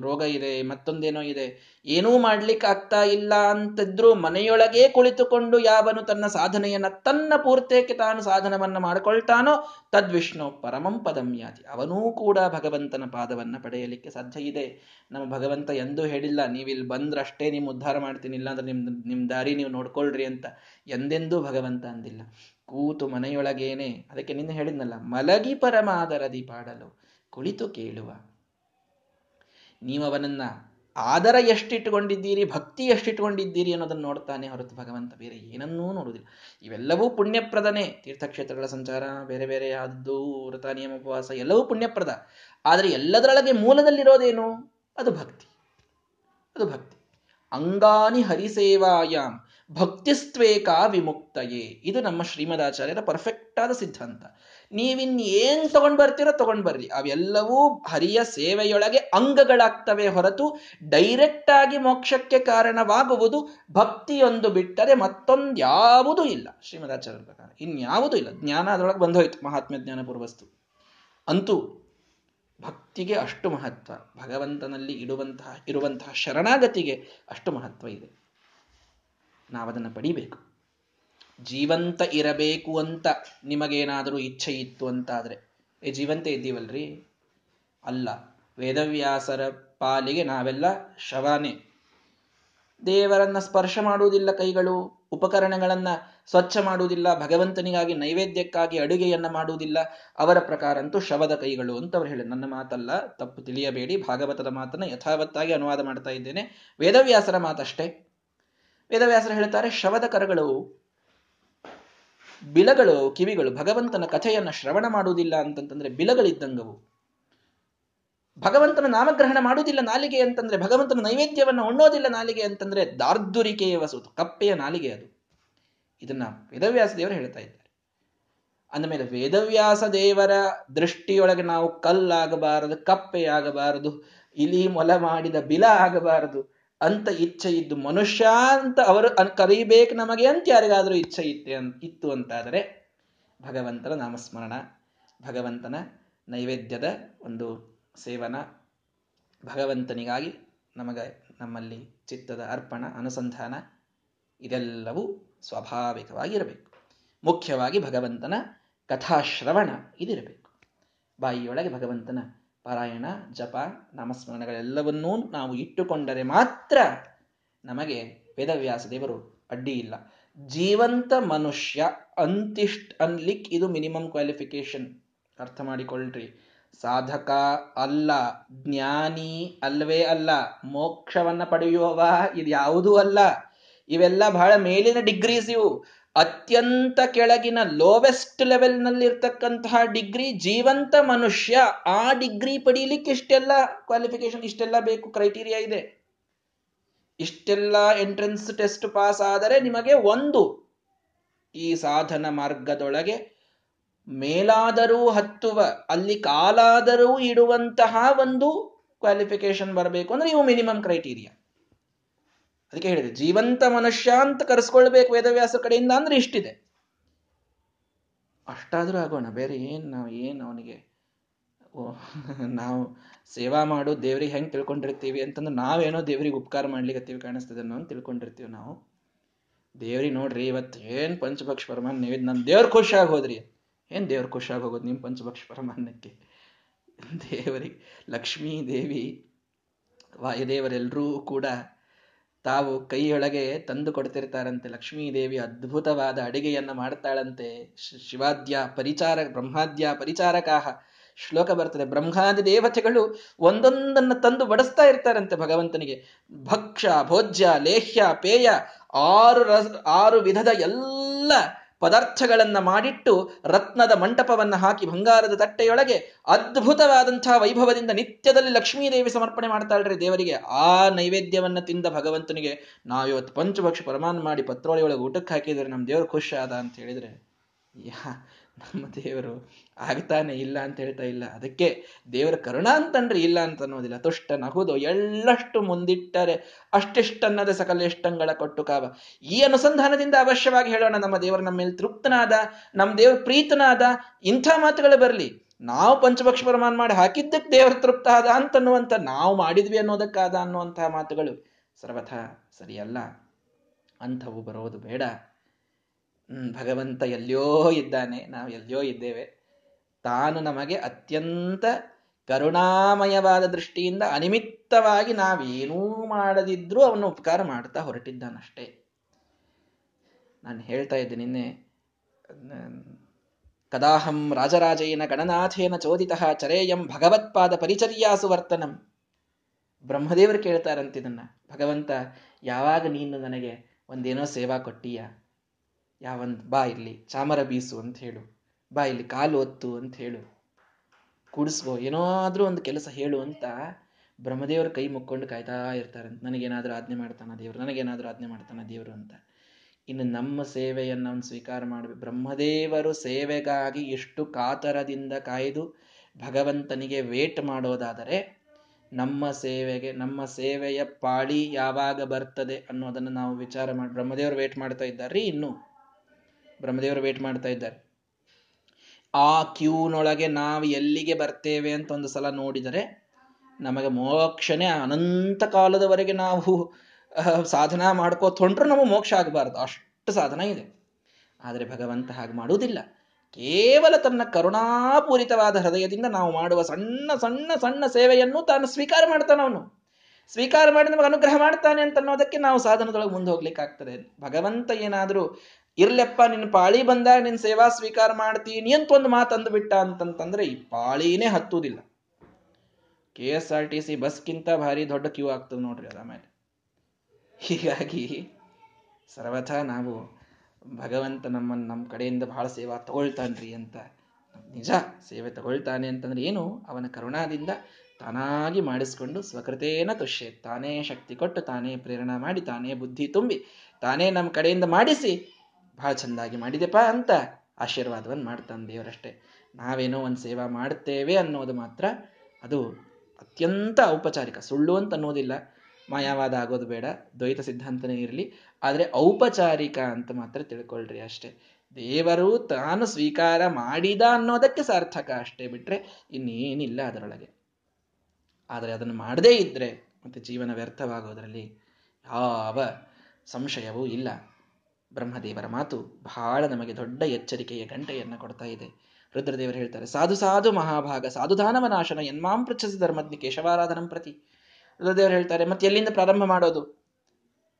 ರೋಗ ಇದೆ, ಮತ್ತೊಂದೇನೋ ಇದೆ. ಏನೂ ಮಾಡ್ಲಿಕ್ಕೆ ಆಗ್ತಾ ಇಲ್ಲ ಅಂತಿದ್ರು ಮನೆಯೊಳಗೆ ಕುಳಿತುಕೊಂಡು ಯಾವನು ತನ್ನ ಸಾಧನೆಯನ್ನ, ತನ್ನ ಪೂರ್ತೇಕೆ ತಾನು ಸಾಧನವನ್ನ ಮಾಡ್ಕೊಳ್ತಾನೋ ತದ್ವಿಷ್ಣು ಪರಮಂ ಪದಂ ಯಾತಿ. ಅವನೂ ಕೂಡ ಭಗವಂತನ ಪಾದವನ್ನ ಪಡೆಯಲಿಕ್ಕೆ ಸಾಧ್ಯ ಇದೆ. ನಮ್ಮ ಭಗವಂತ ಎಂದೂ ಹೇಳಿಲ್ಲ, ನೀವಿಲ್ಲಿ ಬಂದ್ರಷ್ಟೇ ನಿಮ್ ಉದ್ಧಾರ ಮಾಡ್ತೀನಿ ಇಲ್ಲ ಅಂದ್ರೆ ನಿಮ್ ನಿಮ್ ದಾರಿ ನೀವು ನೋಡ್ಕೊಳ್ರಿ ಅಂತ ಎಂದೆಂದೂ ಭಗವಂತ ಅಂದಿಲ್ಲ. ಕೂತು ಮನೆಯೊಳಗೇನೆ, ಅದಕ್ಕೆ ನಿನ್ನೆ ಹೇಳಿದ್ನಲ್ಲ, ಮಲಗಿ ಪರಮಾದರದಿ ಪಾಡಲು. ಕುಳಿತು ಕೇಳುವ. ನೀವು ಅವನನ್ನ ಆದರ ಎಷ್ಟಿಟ್ಟುಕೊಂಡಿದ್ದೀರಿ, ಭಕ್ತಿ ಎಷ್ಟಿಟ್ಟುಕೊಂಡಿದ್ದೀರಿ ಅನ್ನೋದನ್ನು ನೋಡ್ತಾನೆ ಹೊರತು ಭಗವಂತ ಬೇರೆ ಏನನ್ನೂ ನೋಡುವುದಿಲ್ಲ. ಇವೆಲ್ಲವೂ ಪುಣ್ಯಪ್ರದನೇ. ತೀರ್ಥಕ್ಷೇತ್ರಗಳ ಸಂಚಾರ ಬೇರೆ ಬೇರೆ ಯಾವುದು ವ್ರತ, ನಿಯಮ, ಉಪವಾಸ ಎಲ್ಲವೂ ಪುಣ್ಯಪ್ರದ. ಆದರೆ ಎಲ್ಲದರೊಳಗೆ ಮೂಲದಲ್ಲಿರೋದೇನು? ಅದು ಭಕ್ತಿ. ಅದು ಭಕ್ತಿ. ಅಂಗಾನಿ ಹರಿಸೇವಾಯಾಮ್ ಭಕ್ತಿಸ್ತ್ವೇಕ ವಿಮುಕ್ತಯೇ. ಇದು ನಮ್ಮ ಶ್ರೀಮದಾಚಾರ್ಯರ ಪರ್ಫೆಕ್ಟ್ ಆದ ಸಿದ್ಧಾಂತ. ನೀವಿನ್ ಏನ್ ತಗೊಂಡ್ ಬರ್ತೀರೋ ತಗೊಂಡ್ ಬರ್ರಿ. ಅವೆಲ್ಲವೂ ಹರಿಯ ಸೇವೆಯೊಳಗೆ ಅಂಗಗಳಾಗ್ತವೆ ಹೊರತು ಡೈರೆಕ್ಟ್ ಆಗಿ ಮೋಕ್ಷಕ್ಕೆ ಕಾರಣವಾಗುವುದು ಭಕ್ತಿಯೊಂದು ಬಿಟ್ಟರೆ ಮತ್ತೊಂದ್ಯಾವುದೂ ಇಲ್ಲ. ಶ್ರೀಮದಾಚಾರ್ಯರ ಪ್ರಕಾರ. ಇನ್ಯಾವುದೂ ಇಲ್ಲ. ಜ್ಞಾನ ಅದರೊಳಗೆ ಬಂದೋಯ್ತು ಮಹಾತ್ಮ ಜ್ಞಾನ ಪೂರ್ವಸ್ತು. ಅಂತೂ ಭಕ್ತಿಗೆ ಅಷ್ಟು ಮಹತ್ವ, ಭಗವಂತನಲ್ಲಿ ಇಡುವಂತಹ, ಇರುವಂತಹ ಶರಣಾಗತಿಗೆ ಅಷ್ಟು ಮಹತ್ವ ಇದೆ. ನಾವದನ್ನು ಪಡಿಬೇಕು. ಜೀವಂತ ಇರಬೇಕು ಅಂತ ನಿಮಗೇನಾದರೂ ಇಚ್ಛೆ ಇತ್ತು ಅಂತಾದರೆ, ಏ ಜೀವಂತ ಇದ್ದೀವಲ್ರಿ? ಅಲ್ಲ, ವೇದವ್ಯಾಸರ ಪಾಲಿಗೆ ನಾವೆಲ್ಲ ಶವಾನೇ. ದೇವರನ್ನ ಸ್ಪರ್ಶ ಮಾಡುವುದಿಲ್ಲ ಕೈಗಳು, ಉಪಕರಣಗಳನ್ನ ಸ್ವಚ್ಛ ಮಾಡುವುದಿಲ್ಲ, ಭಗವಂತನಿಗಾಗಿ ನೈವೇದ್ಯಕ್ಕಾಗಿ ಅಡುಗೆಯನ್ನ ಮಾಡುವುದಿಲ್ಲ, ಅವರ ಪ್ರಕಾರ ಅಂತೂ ಶವದ ಕೈಗಳು ಅಂತ ಅವರು ಹೇಳಿ. ನನ್ನ ಮಾತಲ್ಲ, ತಪ್ಪು ತಿಳಿಯಬೇಡಿ, ಭಾಗವತದ ಮಾತನ್ನ ಯಥಾವತ್ತಾಗಿ ಅನುವಾದ ಮಾಡ್ತಾ ಇದ್ದೇನೆ. ವೇದವ್ಯಾಸರ ಮಾತಷ್ಟೇ. ವೇದವ್ಯಾಸರು ಹೇಳ್ತಾರೆ, ಶವದ ಕರಗಳು ಬಿಲಗಳು, ಕಿವಿಗಳು, ಭಗವಂತನ ಕಥೆಯನ್ನ ಶ್ರವಣ ಮಾಡುವುದಿಲ್ಲ ಅಂತಂತಂದ್ರೆ ಬಿಲಗಳಿದ್ದಂಗವು. ಭಗವಂತನ ನಾಮಗ್ರಹಣ ಮಾಡುವುದಿಲ್ಲ ನಾಲಿಗೆ ಅಂತಂದ್ರೆ, ಭಗವಂತನ ನೈವೇದ್ಯವನ್ನು ಉಣ್ಣೋದಿಲ್ಲ ನಾಲಿಗೆ ಅಂತಂದ್ರೆ ದಾರ್ದುರಿಕೆಯ ವಸುತು, ಕಪ್ಪೆಯ ನಾಲಿಗೆ ಅದು. ಇದನ್ನ ವೇದವ್ಯಾಸ ದೇವರು ಹೇಳ್ತಾ ಇದ್ದಾರೆ. ಅಂದಮೇಲೆ ವೇದವ್ಯಾಸ ದೇವರ ದೃಷ್ಟಿಯೊಳಗೆ ನಾವು ಕಲ್ಲಾಗಬಾರದು, ಕಪ್ಪೆಯಾಗಬಾರದು, ಇಲಿ ಮೊಲ ಮಾಡಿದ ಬಿಲ ಆಗಬಾರದು ಅಂತ ಇಚ್ಛೆ ಇದ್ದು ಮನುಷ್ಯ ಅಂತ ಅವರು ಕರೀಬೇಕು ನಮಗೆ ಅಂತ ಯಾರಿಗಾದರೂ ಇಚ್ಛೆ ಇತ್ತೆ ಇತ್ತು ಅಂತಾದರೆ ಭಗವಂತನ ನಾಮಸ್ಮರಣ, ಭಗವಂತನ ನೈವೇದ್ಯದ ಒಂದು ಸೇವನ, ಭಗವಂತನಿಗಾಗಿ ನಮಗೆ ನಮ್ಮಲ್ಲಿ ಚಿತ್ತದ ಅರ್ಪಣ, ಅನುಸಂಧಾನ ಇದೆಲ್ಲವೂ ಸ್ವಾಭಾವಿಕವಾಗಿರಬೇಕು. ಮುಖ್ಯವಾಗಿ ಭಗವಂತನ ಕಥಾಶ್ರವಣ ಇದಿರಬೇಕು. ಬಾಯಿಯೊಳಗೆ ಭಗವಂತನ ಪಾರಾಯಣ, ಜಪ, ನಾಮಸ್ಮರಣಗಳೆಲ್ಲವನ್ನೂ ನಾವು ಇಟ್ಟುಕೊಂಡರೆ ಮಾತ್ರ ನಮಗೆ ವೇದವ್ಯಾಸ ದೇವರು ಅಡ್ಡಿ ಇಲ್ಲ. ಜೀವಂತ ಮನುಷ್ಯ ಅಂತಿಷ್ಟ್ ಅನ್ಲಿಕ್ ಇದು ಮಿನಿಮಮ್ ಕ್ವಾಲಿಫಿಕೇಶನ್ ಅರ್ಥ ಮಾಡಿಕೊಳ್ಳ್ರಿ ಸಾಧಕ ಅಲ್ಲ, ಜ್ಞಾನಿ ಅಲ್ಲವೇ ಅಲ್ಲ, ಮೋಕ್ಷವನ್ನ ಪಡೆಯುವವ ಇದು ಯಾವುದೂ ಅಲ್ಲ. ಇವೆಲ್ಲ ಬಹಳ ಮೇಲಿನ ಡಿಗ್ರೀಸ್ ಇವು. ಅತ್ಯಂತ ಕೆಳಗಿನ ಲೋವೆಸ್ಟ್ ಲೆವೆಲ್ನಲ್ಲಿರ್ತಕ್ಕಂತಹ ಡಿಗ್ರಿ ಜೀವಂತ ಮನುಷ್ಯ, ಆ ಡಿಗ್ರಿ ಪಡೀಲಿಕ್ಕೆ ಇಷ್ಟೆಲ್ಲ ಕ್ವಾಲಿಫಿಕೇಶನ್ ಇಷ್ಟೆಲ್ಲ ಬೇಕು ಕ್ರೈಟೀರಿಯಾ ಇದೆ. ಇಷ್ಟೆಲ್ಲ ಎಂಟ್ರೆನ್ಸ್ ಟೆಸ್ಟ್ ಪಾಸ್ ಆದರೆ ನಿಮಗೆ ಒಂದು, ಈ ಸಾಧನ ಮಾರ್ಗದೊಳಗೆ ಮೇಲಾದರೂ ಹತ್ತುವ, ಅಲ್ಲಿ ಕಾಲಾದರೂ ಇಡುವಂತಹ ಒಂದು ಕ್ವಾಲಿಫಿಕೇಶನ್ ಬರಬೇಕು. ಅಂದ್ರೆ ಇವು ಮಿನಿಮಮ್ ಕ್ರೈಟೀರಿಯಾ ಅದಕ್ಕೆ ಹೇಳಿದೆ, ಜೀವಂತ ಮನುಷ್ಯ ಅಂತ ಕರೆಸ್ಕೊಳ್ಬೇಕು ವೇದವ್ಯಾಸ ಕಡೆಯಿಂದ ಅಂದ್ರೆ ಇಷ್ಟಿದೆ. ಅಷ್ಟಾದ್ರೂ ಆಗೋಣ, ಬೇರೆ ಏನು ನಾವು, ಏನು ಅವನಿಗೆ ನಾವು ಸೇವಾ ಮಾಡು, ದೇವ್ರಿಗೆ ಹೆಂಗೆ ತಿಳ್ಕೊಂಡಿರ್ತೀವಿ ಅಂತಂದ್ರೆ ನಾವೇನೋ ದೇವ್ರಿಗೆ ಉಪಕಾರ ಮಾಡ್ಲಿಕ್ಕೆ ಕಾಣಿಸ್ತದೆ ಅನ್ನೋ ತಿಳ್ಕೊಂಡಿರ್ತೀವಿ ನಾವು. ದೇವ್ರಿಗೆ ನೋಡ್ರಿ, ಇವತ್ತು ಏನು ಪಂಚಭಕ್ಷ ಪರಮಾನ್ ನೀವು ನನ್ ದೇವ್ರ ಖುಷಿಯಾಗಿ ಹೋದ್ರಿ. ಏನು ದೇವ್ರ ಖುಷಿಯಾಗಿ ಹೋಗೋದು ನಿಮ್ ಪಂಚಭಕ್ಷ ಪರಮಾನ್ನಕ್ಕೆ? ದೇವರಿಗೆ, ಲಕ್ಷ್ಮೀ ದೇವಿ ವಾಯುದೇವರೆಲ್ಲರೂ ಕೂಡ ತಾವು ಕೈಯೊಳಗೆ ತಂದು ಕೊಡ್ತಿರ್ತಾರಂತೆ. ಲಕ್ಷ್ಮೀದೇವಿ ಅದ್ಭುತವಾದ ಅಡಿಗೆಯನ್ನ ಮಾಡ್ತಾಳಂತೆ. ಶಿವಾದ್ಯ ಪರಿಚಾರ, ಬ್ರಹ್ಮಾದ್ಯ ಪರಿಚಾರಕಾಹ. ಶ್ಲೋಕ ಬರ್ತದೆ. ಬ್ರಹ್ಮಾದಿ ದೇವತೆಗಳು ಒಂದೊಂದನ್ನ ತಂದು ಬಡಿಸ್ತಾ ಇರ್ತಾರಂತೆ ಭಗವಂತನಿಗೆ. ಭಕ್ಷ್ಯ, ಭೋಜ್ಯ, ಲೇಹ್ಯ, ಪೇಯ, ಆರು ರಸ, ಆರು ವಿಧದ ಎಲ್ಲ ಪದಾರ್ಥಗಳನ್ನ ಮಾಡಿಟ್ಟು ರತ್ನದ ಮಂಟಪವನ್ನು ಹಾಕಿ ಬಂಗಾರದ ತಟ್ಟೆಯೊಳಗೆ ಅದ್ಭುತವಾದಂತಹ ವೈಭವದಿಂದ ನಿತ್ಯದಲ್ಲಿ ಲಕ್ಷ್ಮೀದೇವಿ ಸಮರ್ಪಣೆ ಮಾಡ್ತಾಳ್ರಿ ದೇವರಿಗೆ. ಆ ನೈವೇದ್ಯವನ್ನು ತಿಂದ ಭಗವಂತನಿಗೆ ನಾವಿವತ್ತು ಪಂಚಭಕ್ಷ ಪರಮಾನ್ ಮಾಡಿ ಪತ್ರೋಳಿಯೊಳಗೆ ಊಟಕ್ಕೆ ಹಾಕಿದರೆ ನಮ್ಮ ದೇವರು ಖುಷಿ ಆದ ಅಂತ ಹೇಳಿದ್ರೆ, ಯಾ ನಮ್ಮ ದೇವರು ಆಗ್ತಾನೆ ಇಲ್ಲ ಅಂತ ಹೇಳ್ತಾ ಇಲ್ಲ. ಅದಕ್ಕೆ ದೇವರ ಕರುಣಾ ಅಂತಂದ್ರೆ ಇಲ್ಲ ಅಂತ ಅನ್ನೋದಿಲ್ಲ. ತುಷ್ಟ ನಹುದು ಎಳ್ಳಷ್ಟು ಮುಂದಿಟ್ಟರೆ ಅಷ್ಟೆಷ್ಟನ್ನದ ಸಕಲ ಇಷ್ಟಂಗಳ ಕೊಟ್ಟು ಕಾವ. ಈ ಅನುಸಂಧಾನದಿಂದ ಅವಶ್ಯವಾಗಿ ಹೇಳೋಣ, ನಮ್ಮ ದೇವರು ನಮ್ಮ ಮೇಲೆ ತೃಪ್ತನಾದ, ನಮ್ಮ ದೇವ್ರ ಪ್ರೀತನಾದ, ಇಂಥ ಮಾತುಗಳು ಬರಲಿ. ನಾವು ಪಂಚಪಕ್ಷ ಪ್ರಮಾಣ ಮಾಡಿ ಹಾಕಿದ್ದಕ್ಕೆ ದೇವರ ತೃಪ್ತ ಆದ ಅಂತನ್ನುವಂಥ ನಾವು ಮಾಡಿದ್ವಿ ಅನ್ನೋದಕ್ಕಾದ ಅನ್ನುವಂತಹ ಮಾತುಗಳು ಸರ್ವಥ ಸರಿಯಲ್ಲ. ಅಂಥವು ಬರೋದು ಬೇಡ. ಭಗವಂತ ಎಲ್ಲಿಯೋ ಇದ್ದಾನೆ, ನಾವು ಎಲ್ಲಿಯೋ ಇದ್ದೇವೆ. ತಾನು ನಮಗೆ ಅತ್ಯಂತ ಕರುಣಾಮಯವಾದ ದೃಷ್ಟಿಯಿಂದ ಅನಿಮಿತ್ತವಾಗಿ ನಾವೇನೂ ಮಾಡದಿದ್ರೂ ಅವನು ಉಪಕಾರ ಮಾಡ್ತಾ ಹೊರಟಿದ್ದಾನಷ್ಟೇ. ನಾನು ಹೇಳ್ತಾ ಇದ್ದೆ ನಿನ್ನೆ ಕದಾಹಂ ರಾಜರಾಜೇನ ಗಣನಾಥೇನ ಚೋದಿತ ಚರೇಯಂ ಭಗವತ್ಪಾದ ಪರಿಚರ್ಯಾಸು ವರ್ತನಂ. ಬ್ರಹ್ಮದೇವರು ಕೇಳ್ತಾರಂತಿದನ್ನ ಭಗವಂತ, ಯಾವಾಗ ನೀನು ನನಗೆ ಒಂದೇನೋ ಸೇವಾ ಕೊಟ್ಟೀಯ? ಯಾವಂದ್ ಬಾ ಇಲ್ಲಿ, ಚಾಮರ ಬೀಸು ಅಂತ ಹೇಳು. ಬಾ ಇಲ್ಲಿ ಕಾಲು ಒತ್ತು ಅಂತ ಹೇಳು. ಕೂಡಿಸ್ಕೋ ಏನಾದ್ರೂ ಒಂದು ಕೆಲಸ ಹೇಳು ಅಂತ ಬ್ರಹ್ಮದೇವರ ಕೈ ಮುಕ್ಕೊಂಡು ಕಾಯ್ತಾ ಇರ್ತಾರಂತ ನನಗೇನಾದರೂ ಆಜ್ಞೆ ಮಾಡ್ತಾನ ದೇವರು? ನನಗೇನಾದರೂ ಆಜ್ಞೆ ಮಾಡ್ತಾನ ದೇವರು ಅಂತ. ಇನ್ನು ನಮ್ಮ ಸೇವೆಯನ್ನು ಅವನು ಸ್ವೀಕಾರ ಮಾಡಬೇಕು ಬ್ರಹ್ಮದೇವರು ಸೇವೆಗಾಗಿ ಎಷ್ಟು ಕಾತರದಿಂದ ಕಾಯ್ದು ಭಗವಂತನಿಗೆ ವೇಟ್ ಮಾಡೋದಾದರೆ ನಮ್ಮ ಸೇವೆಗೆ, ನಮ್ಮ ಸೇವೆಯ ಪಾಳಿ ಯಾವಾಗ ಬರ್ತದೆ ಅನ್ನೋದನ್ನು ನಾವು ವಿಚಾರ ಮಾಡಿ, ಬ್ರಹ್ಮದೇವರು ವೇಟ್ ಮಾಡ್ತಾ ಇದ್ದಾರೆ ಇನ್ನು. ಬ್ರಹ್ಮದೇವರು ವೇಟ್ ಮಾಡ್ತಾ ಇದ್ದಾರೆ. ಆ ಕ್ಯೂನೊಳಗೆ ನಾವು ಎಲ್ಲಿಗೆ ಬರ್ತೇವೆ ಅಂತ ಒಂದು ಸಲ ನೋಡಿದರೆ ನಮಗೆ ಮೋಕ್ಷನೇ ಅನಂತ ಕಾಲದವರೆಗೆ ನಾವು ಸಾಧನ ಮಾಡ್ಕೋತ ಹೊಂಟ್ರು ನಮಗೆ ಮೋಕ್ಷ ಆಗಬಾರ್ದು. ಅಷ್ಟು ಸಾಧನ ಇದೆ. ಆದರೆ ಭಗವಂತ ಹಾಗೆ ಮಾಡುವುದಿಲ್ಲ. ಕೇವಲ ತನ್ನ ಕರುಣಾಪೂರಿತವಾದ ಹೃದಯದಿಂದ ನಾವು ಮಾಡುವ ಸಣ್ಣ ಸಣ್ಣ ಸಣ್ಣ ಸೇವೆಯನ್ನು ತಾನು ಸ್ವೀಕಾರ ಮಾಡ್ತಾನವನು ಸ್ವೀಕಾರ ಮಾಡಿ ನಮಗೆ ಅನುಗ್ರಹ ಮಾಡ್ತಾನೆ ಅಂತ ಅನ್ನೋದಕ್ಕೆ ನಾವು ಸಾಧನದೊಳಗೆ ಮುಂದೆ ಹೋಗ್ಲಿಕ್ಕೆ ಆಗ್ತದೆ ಭಗವಂತ ಏನಾದ್ರೂ ಇರ್ಲೆಪ್ಪ ನಿನ್ನ ಪಾಳಿ ಬಂದಾಗ ನಿನ್ನ ಸೇವಾ ಸ್ವೀಕಾರ ಮಾಡ್ತೀನಿ ಅಂತ ಒಂದು ಮಾತು ಅಂದ್ಬಿಟ್ಟ ಅಂತಂತಂದ್ರೆ ಈ ಪಾಳಿನೇ ಹತ್ತುವುದಿಲ್ಲ K S R T C ಬಸ್ಗಿಂತ ಭಾರಿ ದೊಡ್ಡ ಕ್ಯೂ ಆಗ್ತದೆ ನೋಡ್ರಿ ಅದ ಮೇಲೆ. ಹೀಗಾಗಿ ಸರ್ವಥಾ ನಾವು ಭಗವಂತ ನಮ್ಮನ್ನು ನಮ್ಮ ಕಡೆಯಿಂದ ಬಹಳ ಸೇವಾ ತಗೊಳ್ತಾನ್ರಿ ಅಂತ, ನಿಜ ಸೇವೆ ತಗೊಳ್ತಾನೆ ಅಂತಂದ್ರೆ ಏನು? ಅವನ ಕರುಣಾದಿಂದ ತಾನಾಗಿ ಮಾಡಿಸ್ಕೊಂಡು ಸ್ವಕೃತೇನ ತುಷ್ಯ, ತಾನೇ ಶಕ್ತಿ ಕೊಟ್ಟು ತಾನೇ ಪ್ರೇರಣಾ ಮಾಡಿ ತಾನೇ ಬುದ್ಧಿ ತುಂಬಿ ತಾನೇ ನಮ್ಮ ಕಡೆಯಿಂದ ಮಾಡಿಸಿ ಬಹಳ ಚೆಂದಾಗಿ ಮಾಡಿದೆಪ್ಪ ಅಂತ ಆಶೀರ್ವಾದವನ್ನು ಮಾಡ್ತಾನೆ ದೇವರಷ್ಟೇ. ನಾವೇನೋ ಒಂದು ಸೇವಾ ಮಾಡ್ತೇವೆ ಅನ್ನೋದು ಮಾತ್ರ ಅದು ಅತ್ಯಂತ ಔಪಚಾರಿಕ. ಸುಳ್ಳು ಅಂತ ಅನ್ನೋದಿಲ್ಲ. ಮಾಯಾವಾದ ಆಗೋದು ಬೇಡ. ದ್ವೈತ ಸಿದ್ಧಾಂತನೇ ಇರಲಿ. ಆದರೆ ಔಪಚಾರಿಕ ಅಂತ ಮಾತ್ರ ತಿಳ್ಕೊಳ್ರಿ ಅಷ್ಟೇ. ದೇವರು ತಾನು ಸ್ವೀಕಾರ ಮಾಡಿದ ಅನ್ನೋದಕ್ಕೆ ಸಾರ್ಥಕ ಅಷ್ಟೇ ಬಿಟ್ಟರೆ ಇನ್ನೇನಿಲ್ಲ ಅದರೊಳಗೆ. ಆದರೆ ಅದನ್ನು ಮಾಡದೇ ಇದ್ದರೆ ಮತ್ತು ಜೀವನ ವ್ಯರ್ಥವಾಗೋದರಲ್ಲಿ ಯಾವ ಸಂಶಯವೂ ಇಲ್ಲ. ಬ್ರಹ್ಮದೇವರ ಮಾತು ಬಹಳ ನಮಗೆ ದೊಡ್ಡ ಎಚ್ಚರಿಕೆಯ ಗಂಟೆಯನ್ನು ಕೊಡ್ತಾ ಇದೆ. ರುದ್ರದೇವರು ಹೇಳ್ತಾರೆ, ಸಾಧು ಸಾಧು ಮಹಾಭಾಗ ಸಾಧುದಾನವ ನಾಶನ ಎನ್ಮಾಂ ಪೃಚ್ಛಸಿ ಧರ್ಮಜ್ಞ ಕೇಶವಾರಾಧನಂ ಪ್ರತಿ. ರುದ್ರದೇವರು ಹೇಳ್ತಾರೆ, ಮತ್ತೆ ಎಲ್ಲಿಂದ ಪ್ರಾರಂಭ ಮಾಡೋದು?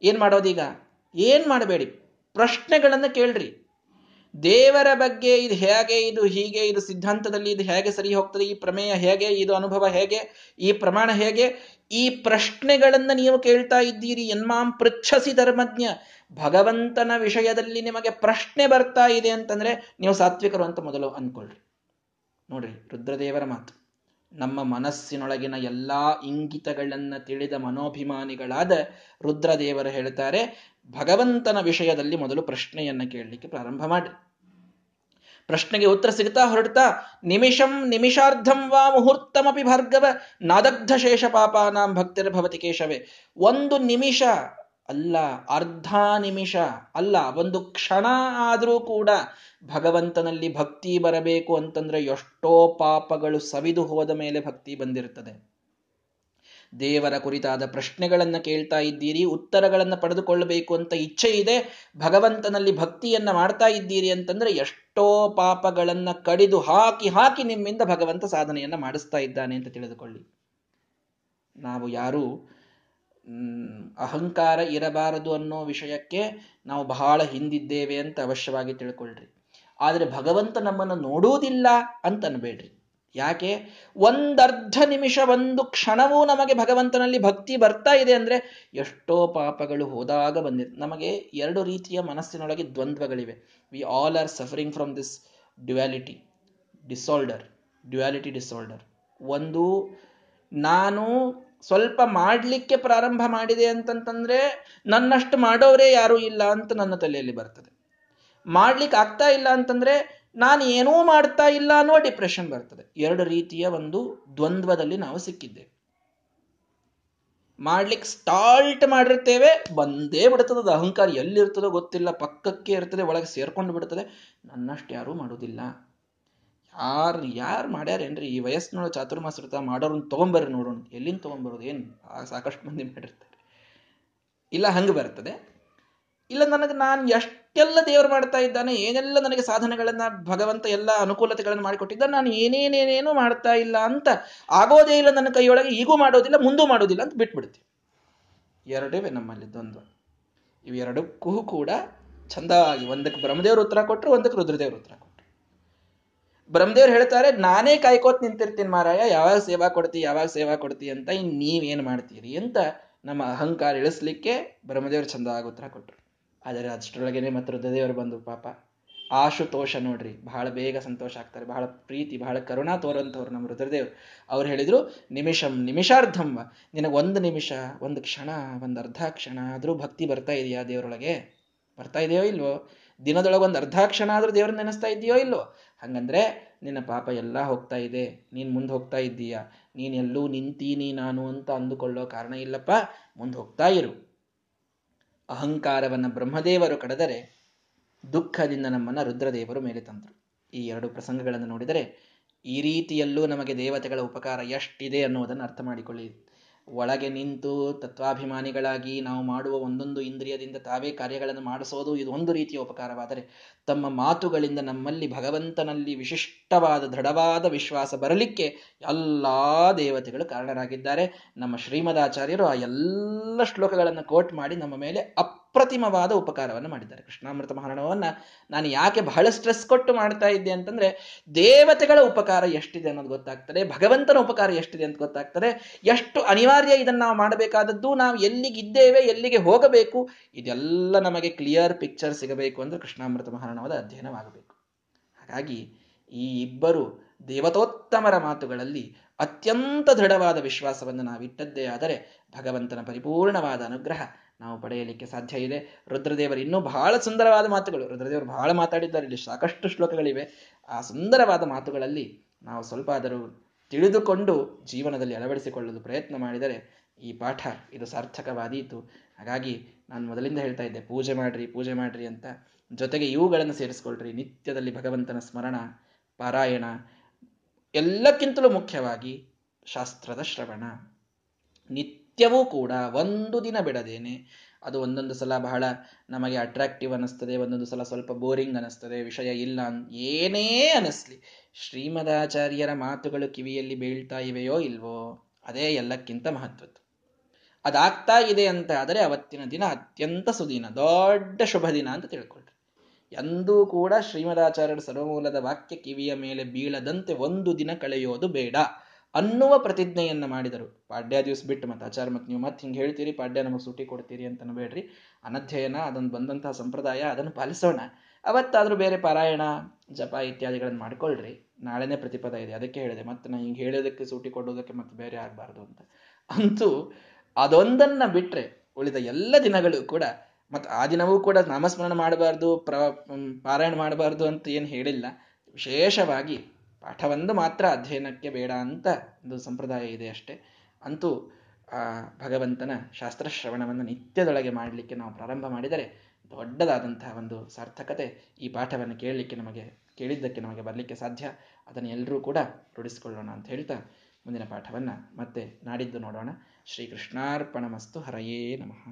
ಏನ್ ಮಾಡೋದೀಗ? ಏನ್ ಮಾಡಬೇಡಿ? ಪ್ರಶ್ನೆಗಳನ್ನು ಕೇಳ್ರಿ. ದೇವರ ಬಗ್ಗೆ ಇದು ಹೇಗೆ, ಇದು ಹೀಗೆ, ಇದು ಸಿದ್ಧಾಂತದಲ್ಲಿ ಇದು ಹೇಗೆ ಸರಿ ಹೋಗ್ತದೆ, ಈ ಪ್ರಮೇಯ ಹೇಗೆ, ಇದು ಅನುಭವ ಹೇಗೆ, ಈ ಪ್ರಮಾಣ ಹೇಗೆ, ಈ ಪ್ರಶ್ನೆಗಳನ್ನು ನೀವು ಕೇಳ್ತಾ ಇದ್ದೀರಿ. ಎನ್ಮಾಂ ಪೃಚ್ಛಸಿ ಧರ್ಮಜ್ಞ. ಭಗವಂತನ ವಿಷಯದಲ್ಲಿ ನಿಮಗೆ ಪ್ರಶ್ನೆ ಬರ್ತಾ ಇದೆ ಅಂತಂದ್ರೆ ನೀವು ಸಾತ್ವಿಕರು ಅಂತ ಮೊದಲು ಅನ್ಕೊಳ್ರಿ. ನೋಡ್ರಿ, ರುದ್ರದೇವರ ಮಾತು. ನಮ್ಮ ಮನಸ್ಸಿನೊಳಗಿನ ಎಲ್ಲಾ ಇಂಗಿತಗಳನ್ನ ತಿಳಿದ ಮನೋಭಿಮಾನಿಗಳಾದ ರುದ್ರದೇವರು ಹೇಳ್ತಾರೆ ಭಗವಂತನ ವಿಷಯದಲ್ಲಿ ಮೊದಲು ಪ್ರಶ್ನೆಯನ್ನ ಕೇಳಲಿಕ್ಕೆ ಪ್ರಾರಂಭ ಮಾಡಿ. ಪ್ರಶ್ನೆಗೆ ಉತ್ತರ ಸಿಗ್ತಾ ಹೊರಡ್ತಾ, ನಿಮಿಷಂ ನಿಮಿಷಾರ್ಧಂ ವಾ ಮುಹೂರ್ತಮಿ ಭಾರ್ಗವ ನಾದಗ್ಧ ಶೇಷ ಪಾಪಾನಾಂ ಭಕ್ತಿರ್ಭವತಿ ಕೇಶವೇ. ಒಂದು ನಿಮಿಷ ಅಲ್ಲ, ಅರ್ಧ ನಿಮಿಷ ಅಲ್ಲ, ಒಂದು ಕ್ಷಣ ಆದರೂ ಕೂಡ ಭಗವಂತನಲ್ಲಿ ಭಕ್ತಿ ಬರಬೇಕು ಅಂತಂದ್ರೆ ಎಷ್ಟೋ ಪಾಪಗಳು ಸವಿದು ಹೋದ ಮೇಲೆ ಭಕ್ತಿ ಬಂದಿರುತ್ತದೆ. ದೇವರ ಕುರಿತಾದ ಪ್ರಶ್ನೆಗಳನ್ನು ಕೇಳ್ತಾ ಇದ್ದೀರಿ, ಉತ್ತರಗಳನ್ನು ಪಡೆದುಕೊಳ್ಳಬೇಕು ಅಂತ ಇಚ್ಛೆ ಇದೆ, ಭಗವಂತನಲ್ಲಿ ಭಕ್ತಿಯನ್ನ ಮಾಡ್ತಾ ಇದ್ದೀರಿ ಅಂತಂದ್ರೆ ಎಷ್ಟೋ ಪಾಪಗಳನ್ನ ಕಡಿದು ಹಾಕಿ ಹಾಕಿ ನಿಮ್ಮಿಂದ ಭಗವಂತ ಸಾಧನೆಯನ್ನ ಮಾಡಿಸ್ತಾ ಇದ್ದಾನೆ ಅಂತ ತಿಳಿದುಕೊಳ್ಳಿ. ನಾವು ಯಾರು? ಅಹಂಕಾರ ಇರಬಾರದು ಅನ್ನೋ ವಿಷಯಕ್ಕೆ ನಾವು ಬಹಳ ಹಿಂದಿದ್ದೇವೆ ಅಂತ ಅವಶ್ಯವಾಗಿ ತಿಳ್ಕೊಳ್ರಿ. ಆದರೆ ಭಗವಂತ ನಮ್ಮನ್ನು ನೋಡುವುದಿಲ್ಲ ಅಂತ ಅನ್ಬೇಡ್ರಿ. ಯಾಕೆ? ಒಂದರ್ಧ ನಿಮಿಷ ಒಂದು ಕ್ಷಣವೂ ನಮಗೆ ಭಗವಂತನಲ್ಲಿ ಭಕ್ತಿ ಬರ್ತಾ ಇದೆ ಅಂದ್ರೆ ಎಷ್ಟೋ ಪಾಪಗಳು ಹೋದಾಗ ಬಂದಿದೆ ನಮಗೆ ಎರಡು ರೀತಿಯ ಮನಸ್ಸಿನೊಳಗೆ ದ್ವಂದ್ವಗಳಿವೆ. We all are suffering from this duality disorder duality disorder ಒಂದು, ನಾನು ಸ್ವಲ್ಪ ಮಾಡಲಿಕ್ಕೆ ಪ್ರಾರಂಭ ಮಾಡಿದೆ ಅಂತಂತಂದ್ರೆ ನನ್ನಷ್ಟು ಮಾಡೋರೇ ಯಾರೂ ಇಲ್ಲ ಅಂತ ನನ್ನ ತಲೆಯಲ್ಲಿ ಬರ್ತದೆ. ಮಾಡ್ಲಿಕ್ಕೆ ಆಗ್ತಾ ಇಲ್ಲ ಅಂತಂದ್ರೆ ನಾನು ಏನೂ ಮಾಡ್ತಾ ಇಲ್ಲ ಅನ್ನೋ ಡಿಪ್ರೆಷನ್ ಬರ್ತದೆ. ಎರಡು ರೀತಿಯ ಒಂದು ದ್ವಂದ್ವದಲ್ಲಿ ನಾವು ಸಿಕ್ಕಿದ್ದೆ ಮಾಡ್ಲಿಕ್ಕೆ ಸ್ಟಾಲ್ಟ್ ಮಾಡಿರ್ತೇವೆ, ಬಂದೇ ಬಿಡ್ತದೆ. ಅಹಂಕಾರ ಎಲ್ಲಿರ್ತದೋ ಗೊತ್ತಿಲ್ಲ. ಪಕ್ಕಕ್ಕೆ ಇರ್ತದೆ, ಒಳಗೆ ಸೇರ್ಕೊಂಡು ಬಿಡ್ತದೆ. ನನ್ನಷ್ಟು ಯಾರೂ ಮಾಡೋದಿಲ್ಲ ಯಾರು ಯಾರು ಮಾಡ್ಯಾರೇನ್ರಿ? ಈ ವಯಸ್ಸಿನೊಳಗೆ ಚಾತುರ್ಮಾಸ ಇರ್ತಾ ಮಾಡೋರನ್ನ ತೊಗೊಂಬರ್ರಿ ನೋಡೋಣ. ಎಲ್ಲಿಂದ ತೊಗೊಂಬರೋದು? ಏನು? ಸಾಕಷ್ಟು ಮಂದಿ ಮಾಡಿರ್ತಾರೆ. ಇಲ್ಲ, ಹಂಗೆ ಬರ್ತದೆ. ಇಲ್ಲ, ನನಗೆ ನಾನು ಎಷ್ಟೆಲ್ಲ ದೇವರು ಮಾಡ್ತಾ ಇದ್ದಾನೆ, ಏನೆಲ್ಲ ನನಗೆ ಸಾಧನೆಗಳನ್ನ ಭಗವಂತ ಎಲ್ಲ ಅನುಕೂಲತೆಗಳನ್ನು ಮಾಡಿಕೊಟ್ಟಿದ್ದ, ನಾನು ಏನೇನೇನೇನು ಮಾಡ್ತಾ ಇಲ್ಲ ಅಂತ ಆಗೋದೇ ಇಲ್ಲ ನನ್ನ ಕೈಯೊಳಗೆ, ಈಗೂ ಮಾಡೋದಿಲ್ಲ, ಮುಂದೂ ಮಾಡೋದಿಲ್ಲ ಅಂತ ಬಿಟ್ಬಿಡ್ತೀವಿ ಎರಡೇ ನಮ್ಮಲ್ಲಿ ದ್ವಂದ್ವ ಇವೆರಡಕ್ಕೂ ಕೂಡ ಚಂದವಾಗಿ ಒಂದಕ್ಕೆ ಬ್ರಹ್ಮದೇವರ ಉತ್ತರ ಕೊಟ್ಟರು ಒಂದಕ್ಕೆ ರುದ್ರದೇವರು ಉತ್ತರ ಕೊಟ್ಟರು ಬ್ರಹ್ಮದೇವ್ರು ಹೇಳ್ತಾರೆ, ನಾನೇ ಕಾಯ್ಕೋತ್ ನಿಂತಿರ್ತೀನಿ ಮಾರಾಯ, ಯಾವಾಗ ಸೇವಾ ಕೊಡ್ತಿ, ಯಾವಾಗ ಸೇವಾ ಕೊಡ್ತಿ ಅಂತ ಇನ್ನು ನೀವೇನು ಮಾಡ್ತೀರಿ ಅಂತ ನಮ್ಮ ಅಹಂಕಾರ ಇಳಿಸ್ಲಿಕ್ಕೆ ಬ್ರಹ್ಮದೇವರು ಚಂದ ಉತ್ತರ ಕೊಟ್ಟರು ಆದರೆ ಅಷ್ಟರೊಳಗೇನೆ ಮತ್ತು ಹೃದಯದೇವರು ಬಂದು ಪಾಪ ಆಶುತೋಷ ನೋಡ್ರಿ, ಬಹಳ ಬೇಗ ಸಂತೋಷ ಆಗ್ತಾರೆ, ಬಹಳ ಪ್ರೀತಿ, ಬಹಳ ಕರುಣಾ ತೋರಂಥವ್ರು ನಮ್ಮ ರುದ್ರದೇವ್ ಅವ್ರು ಹೇಳಿದ್ರು, ನಿಮಿಷಂ, ನಿಮಿಷಾರ್ಧಂ, ನಿನಗೆ ಒಂದು ನಿಮಿಷ, ಒಂದು ಕ್ಷಣ, ಒಂದು ಅರ್ಧ ಕ್ಷಣ ಆದರೂ ಭಕ್ತಿ ಬರ್ತಾ ಇದೆಯಾ ದೇವರೊಳಗೆ? ಬರ್ತಾ ಇದೆಯೋ ಇಲ್ವೋ? ದಿನದೊಳಗೆ ಒಂದು ಅರ್ಧ ಕ್ಷಣ ಆದರೂ ದೇವ್ರನ್ನ ನೆನೆಸ್ತಾ ಇದೆಯೋ ಇಲ್ವೋ? ಹಂಗಂದ್ರೆ, ನಿನ್ನ ಪಾಪ ಎಲ್ಲ ಹೋಗ್ತಾ ಇದೆ, ನೀನು ಮುಂದೆ ಹೋಗ್ತಾ ಇದ್ದೀಯಾ? ನೀನೆಲ್ಲೂ ನಿಂತೀನಿ ನಾನು ಅಂತ ಅಂದುಕೊಳ್ಳೋ ಕಾರಣ ಇಲ್ಲಪ್ಪ, ಮುಂದೆ ಹೋಗ್ತಾ ಇರು. ಅಹಂಕಾರವನ್ನು ಬ್ರಹ್ಮದೇವರು ಕಡೆದರೆ ದುಃಖದಿಂದ ನಮ್ಮನ್ನು ರುದ್ರದೇವರು ಮೇಲೆ ತಂದರು. ಈ ಎರಡು ಪ್ರಸಂಗಗಳನ್ನು ನೋಡಿದರೆ ಈ ರೀತಿಯಲ್ಲೂ ನಮಗೆ ದೇವತೆಗಳ ಉಪಕಾರ ಎಷ್ಟಿದೆ ಅನ್ನುವುದನ್ನು ಅರ್ಥ ಮಾಡಿಕೊಳ್ಳಿ. ಒಳಗೆ ನಿಂತು ತತ್ವಾಭಿಮಾನಿಗಳಾಗಿ ನಾವು ಮಾಡುವ ಒಂದೊಂದು ಇಂದ್ರಿಯದಿಂದ ತಾವೇ ಕಾರ್ಯಗಳನ್ನು ಮಾಡಿಸೋದು ಇದು ಒಂದು ರೀತಿಯ ಉಪಕಾರವಾದರೆ ತಮ್ಮ ಮಾತುಗಳಿಂದ ನಮ್ಮಲ್ಲಿ ಭಗವಂತನಲ್ಲಿ ವಿಶಿಷ್ಟವಾದ ದೃಢವಾದ ವಿಶ್ವಾಸ ಬರಲಿಕ್ಕೆ ಎಲ್ಲ ದೇವತೆಗಳು ಕಾರಣರಾಗಿದ್ದಾರೆ. ನಮ್ಮ ಶ್ರೀಮದಾಚಾರ್ಯರು ಆ ಎಲ್ಲ ಶ್ಲೋಕಗಳನ್ನು ಕೋಟ್ ಮಾಡಿ ನಮ್ಮ ಮೇಲೆ ಅಪ್ರತಿಮವಾದ ಉಪಕಾರವನ್ನು ಮಾಡಿದ್ದಾರೆ. ಕೃಷ್ಣಾಮೃತ ಮಹಾರಾಣವನ್ನು ನಾನು ಯಾಕೆ ಬಹಳ ಸ್ಟ್ರೆಸ್ ಕೊಟ್ಟು ಮಾಡ್ತಾ ಇದ್ದೆ ಅಂತಂದ್ರೆ, ದೇವತೆಗಳ ಉಪಕಾರ ಎಷ್ಟಿದೆ ಅನ್ನೋದು ಗೊತ್ತಾಗ್ತದೆ, ಭಗವಂತನ ಉಪಕಾರ ಎಷ್ಟಿದೆ ಅಂತ ಗೊತ್ತಾಗ್ತದೆ, ಎಷ್ಟು ಅನಿವಾರ್ಯ ಇದನ್ನು ನಾವು ಮಾಡಬೇಕಾದದ್ದು, ನಾವು ಎಲ್ಲಿಗಿದ್ದೇವೆ, ಎಲ್ಲಿಗೆ ಹೋಗಬೇಕು, ಇದೆಲ್ಲ ನಮಗೆ ಕ್ಲಿಯರ್ ಪಿಕ್ಚರ್ ಸಿಗಬೇಕು ಅಂದ್ರೆ ಕೃಷ್ಣಾಮೃತ ಮಹಾರಣವದ ಅಧ್ಯಯನವಾಗಬೇಕು. ಹಾಗಾಗಿ ಈ ಇಬ್ಬರು ದೇವತೋತ್ತಮರ ಮಾತುಗಳಲ್ಲಿ ಅತ್ಯಂತ ದೃಢವಾದ ವಿಶ್ವಾಸವನ್ನು ನಾವಿಟ್ಟದ್ದೇ ಆದರೆ, ಭಗವಂತನ ಪರಿಪೂರ್ಣವಾದ ಅನುಗ್ರಹ ನಾವು ಪಡೆಯಲಿಕ್ಕೆ ಸಾಧ್ಯ ಇದೆ. ರುದ್ರದೇವರು ಇನ್ನೂ ಬಹಳ ಸುಂದರವಾದ ಮಾತುಗಳು. ರುದ್ರದೇವರು ಬಹಳ ಮಾತಾಡಿದ್ದಾರೆ. ಇಲ್ಲಿ ಸಾಕಷ್ಟು ಶ್ಲೋಕಗಳಿವೆ. ಆ ಸುಂದರವಾದ ಮಾತುಗಳಲ್ಲಿ ನಾವು ಸ್ವಲ್ಪ ಆದರೂ ತಿಳಿದುಕೊಂಡು ಜೀವನದಲ್ಲಿ ಅಳವಡಿಸಿಕೊಳ್ಳಲು ಪ್ರಯತ್ನ ಮಾಡಿದರೆ ಈ ಪಾಠ ಇದು ಸಾರ್ಥಕವಾದೀತು. ಹಾಗಾಗಿ ನಾನು ಮೊದಲಿಂದ ಹೇಳ್ತಾ ಇದ್ದೆ, ಪೂಜೆ ಮಾಡ್ರಿ ಪೂಜೆ ಮಾಡ್ರಿ ಅಂತ. ಜೊತೆಗೆ ಇವುಗಳನ್ನು ಸೇರಿಸ್ಕೊಳ್ರಿ. ನಿತ್ಯದಲ್ಲಿ ಭಗವಂತನ ಸ್ಮರಣ, ಪಾರಾಯಣ ಎಲ್ಲಕ್ಕಿಂತಲೂ ಮುಖ್ಯವಾಗಿ ಶಾಸ್ತ್ರದ ಶ್ರವಣ. ನಿತ್ಯವೂ ಕೂಡ ಒಂದು ದಿನ ಬಿಡದೇನೆ. ಅದು ಒಂದೊಂದು ಸಲ ಬಹಳ ನಮಗೆ ಅಟ್ರಾಕ್ಟಿವ್ ಅನ್ನಿಸ್ತದೆ, ಒಂದೊಂದು ಸಲ ಸ್ವಲ್ಪ ಬೋರಿಂಗ್ ಅನ್ನಿಸ್ತದೆ, ವಿಷಯ ಇಲ್ಲ ಏನೇ ಅನಿಸ್ಲಿ ಶ್ರೀಮದಾಚಾರ್ಯರ ಮಾತುಗಳು ಕಿವಿಯಲ್ಲಿ ಬೀಳ್ತಾ ಇವೆಯೋ ಇಲ್ವೋ, ಅದೇ ಎಲ್ಲಕ್ಕಿಂತ ಮಹತ್ವದ್ದು. ಅದಾಗ್ತಾ ಇದೆ ಅಂತ ಆದರೆ ಅವತ್ತಿನ ದಿನ ಅತ್ಯಂತ ಸುದಿನ, ದೊಡ್ಡ ಶುಭ ದಿನ ಅಂತ ತಿಳ್ಕೊಳ್ರಿ. ಎಂದೂ ಕೂಡ ಶ್ರೀಮದಾಚಾರ್ಯರ ಸರ್ವಮೂಲದ ವಾಕ್ಯ ಕಿವಿಯ ಮೇಲೆ ಬೀಳದಂತೆ ಒಂದು ದಿನ ಕಳೆಯೋದು ಬೇಡ. ಅನ್ನುವ ಪ್ರತಿಜ್ಞೆಯನ್ನು ಮಾಡಿದರು. ಪಾಡ್ಯ ದಿವಸ ಬಿಟ್ಟು ಮತ್ತೆ ಆಚಾರ ಮತ್ತು ನೀವು ಮತ್ತೆ ಹಿಂಗೆ ಹೇಳ್ತೀರಿ, ಪಾಡ್ಯ ನಮಗೆ ಸೂಟಿ ಕೊಡ್ತೀರಿ ಅಂತ ಬೇಡ್ರಿ. ಅನಧ್ಯಯನ ಅದನ್ನು ಬಂದಂತಹ ಸಂಪ್ರದಾಯ, ಅದನ್ನು ಪಾಲಿಸೋಣ. ಅವತ್ತಾದರೂ ಬೇರೆ ಪಾರಾಯಣ, ಜಪ ಇತ್ಯಾದಿಗಳನ್ನು ಮಾಡ್ಕೊಳ್ರಿ. ನಾಳೆನೇ ಪ್ರತಿಪದ ಇದೆ, ಅದಕ್ಕೆ ಹೇಳಿದೆ. ಮತ್ತೆ ನಾನು ಹಿಂಗೆ ಹೇಳೋದಕ್ಕೆ ಸೂಟಿ ಕೊಡೋದಕ್ಕೆ ಮತ್ತೆ ಬೇರೆ ಆಗಬಾರ್ದು ಅಂತ. ಅಂತೂ ಅದೊಂದನ್ನು ಬಿಟ್ಟರೆ ಉಳಿದ ಎಲ್ಲ ದಿನಗಳು ಕೂಡ ಮತ್ತು ಆ ದಿನವೂ ಕೂಡ ನಾಮಸ್ಮರಣ ಮಾಡಬಾರ್ದು ಪ್ರ ಪಾರಾಯಣ ಮಾಡಬಾರ್ದು ಅಂತ ಏನು ಹೇಳಿಲ್ಲ. ವಿಶೇಷವಾಗಿ ಪಾಠವೊಂದು ಮಾತ್ರ ಅಧ್ಯಯನಕ್ಕೆ ಬೇಡ ಅಂತ ಒಂದು ಸಂಪ್ರದಾಯ ಇದೆ ಅಷ್ಟೇ. ಅಂತೂ ಭಗವಂತನ ಶಾಸ್ತ್ರಶ್ರವಣವನ್ನು ನಿತ್ಯದೊಳಗೆ ಮಾಡಲಿಕ್ಕೆ ನಾವು ಪ್ರಾರಂಭ ಮಾಡಿದರೆ ದೊಡ್ಡದಾದಂತಹ ಒಂದು ಸಾರ್ಥಕತೆ ಈ ಪಾಠವನ್ನು ಕೇಳಲಿಕ್ಕೆ ನಮಗೆ, ಕೇಳಿದ್ದಕ್ಕೆ ನಮಗೆ ಬರಲಿಕ್ಕೆ ಸಾಧ್ಯ. ಅದನ್ನು ಎಲ್ಲರೂ ಕೂಡ ರೂಢಿಸಿಕೊಳ್ಳೋಣ ಅಂತ ಹೇಳ್ತಾ ಮುಂದಿನ ಪಾಠವನ್ನು ಮತ್ತೆ ನಾಡಿದ್ದು ನೋಡೋಣ. ಶ್ರೀಕೃಷ್ಣಾರ್ಪಣಮಸ್ತು. ಹರಯೇ ನಮಃ.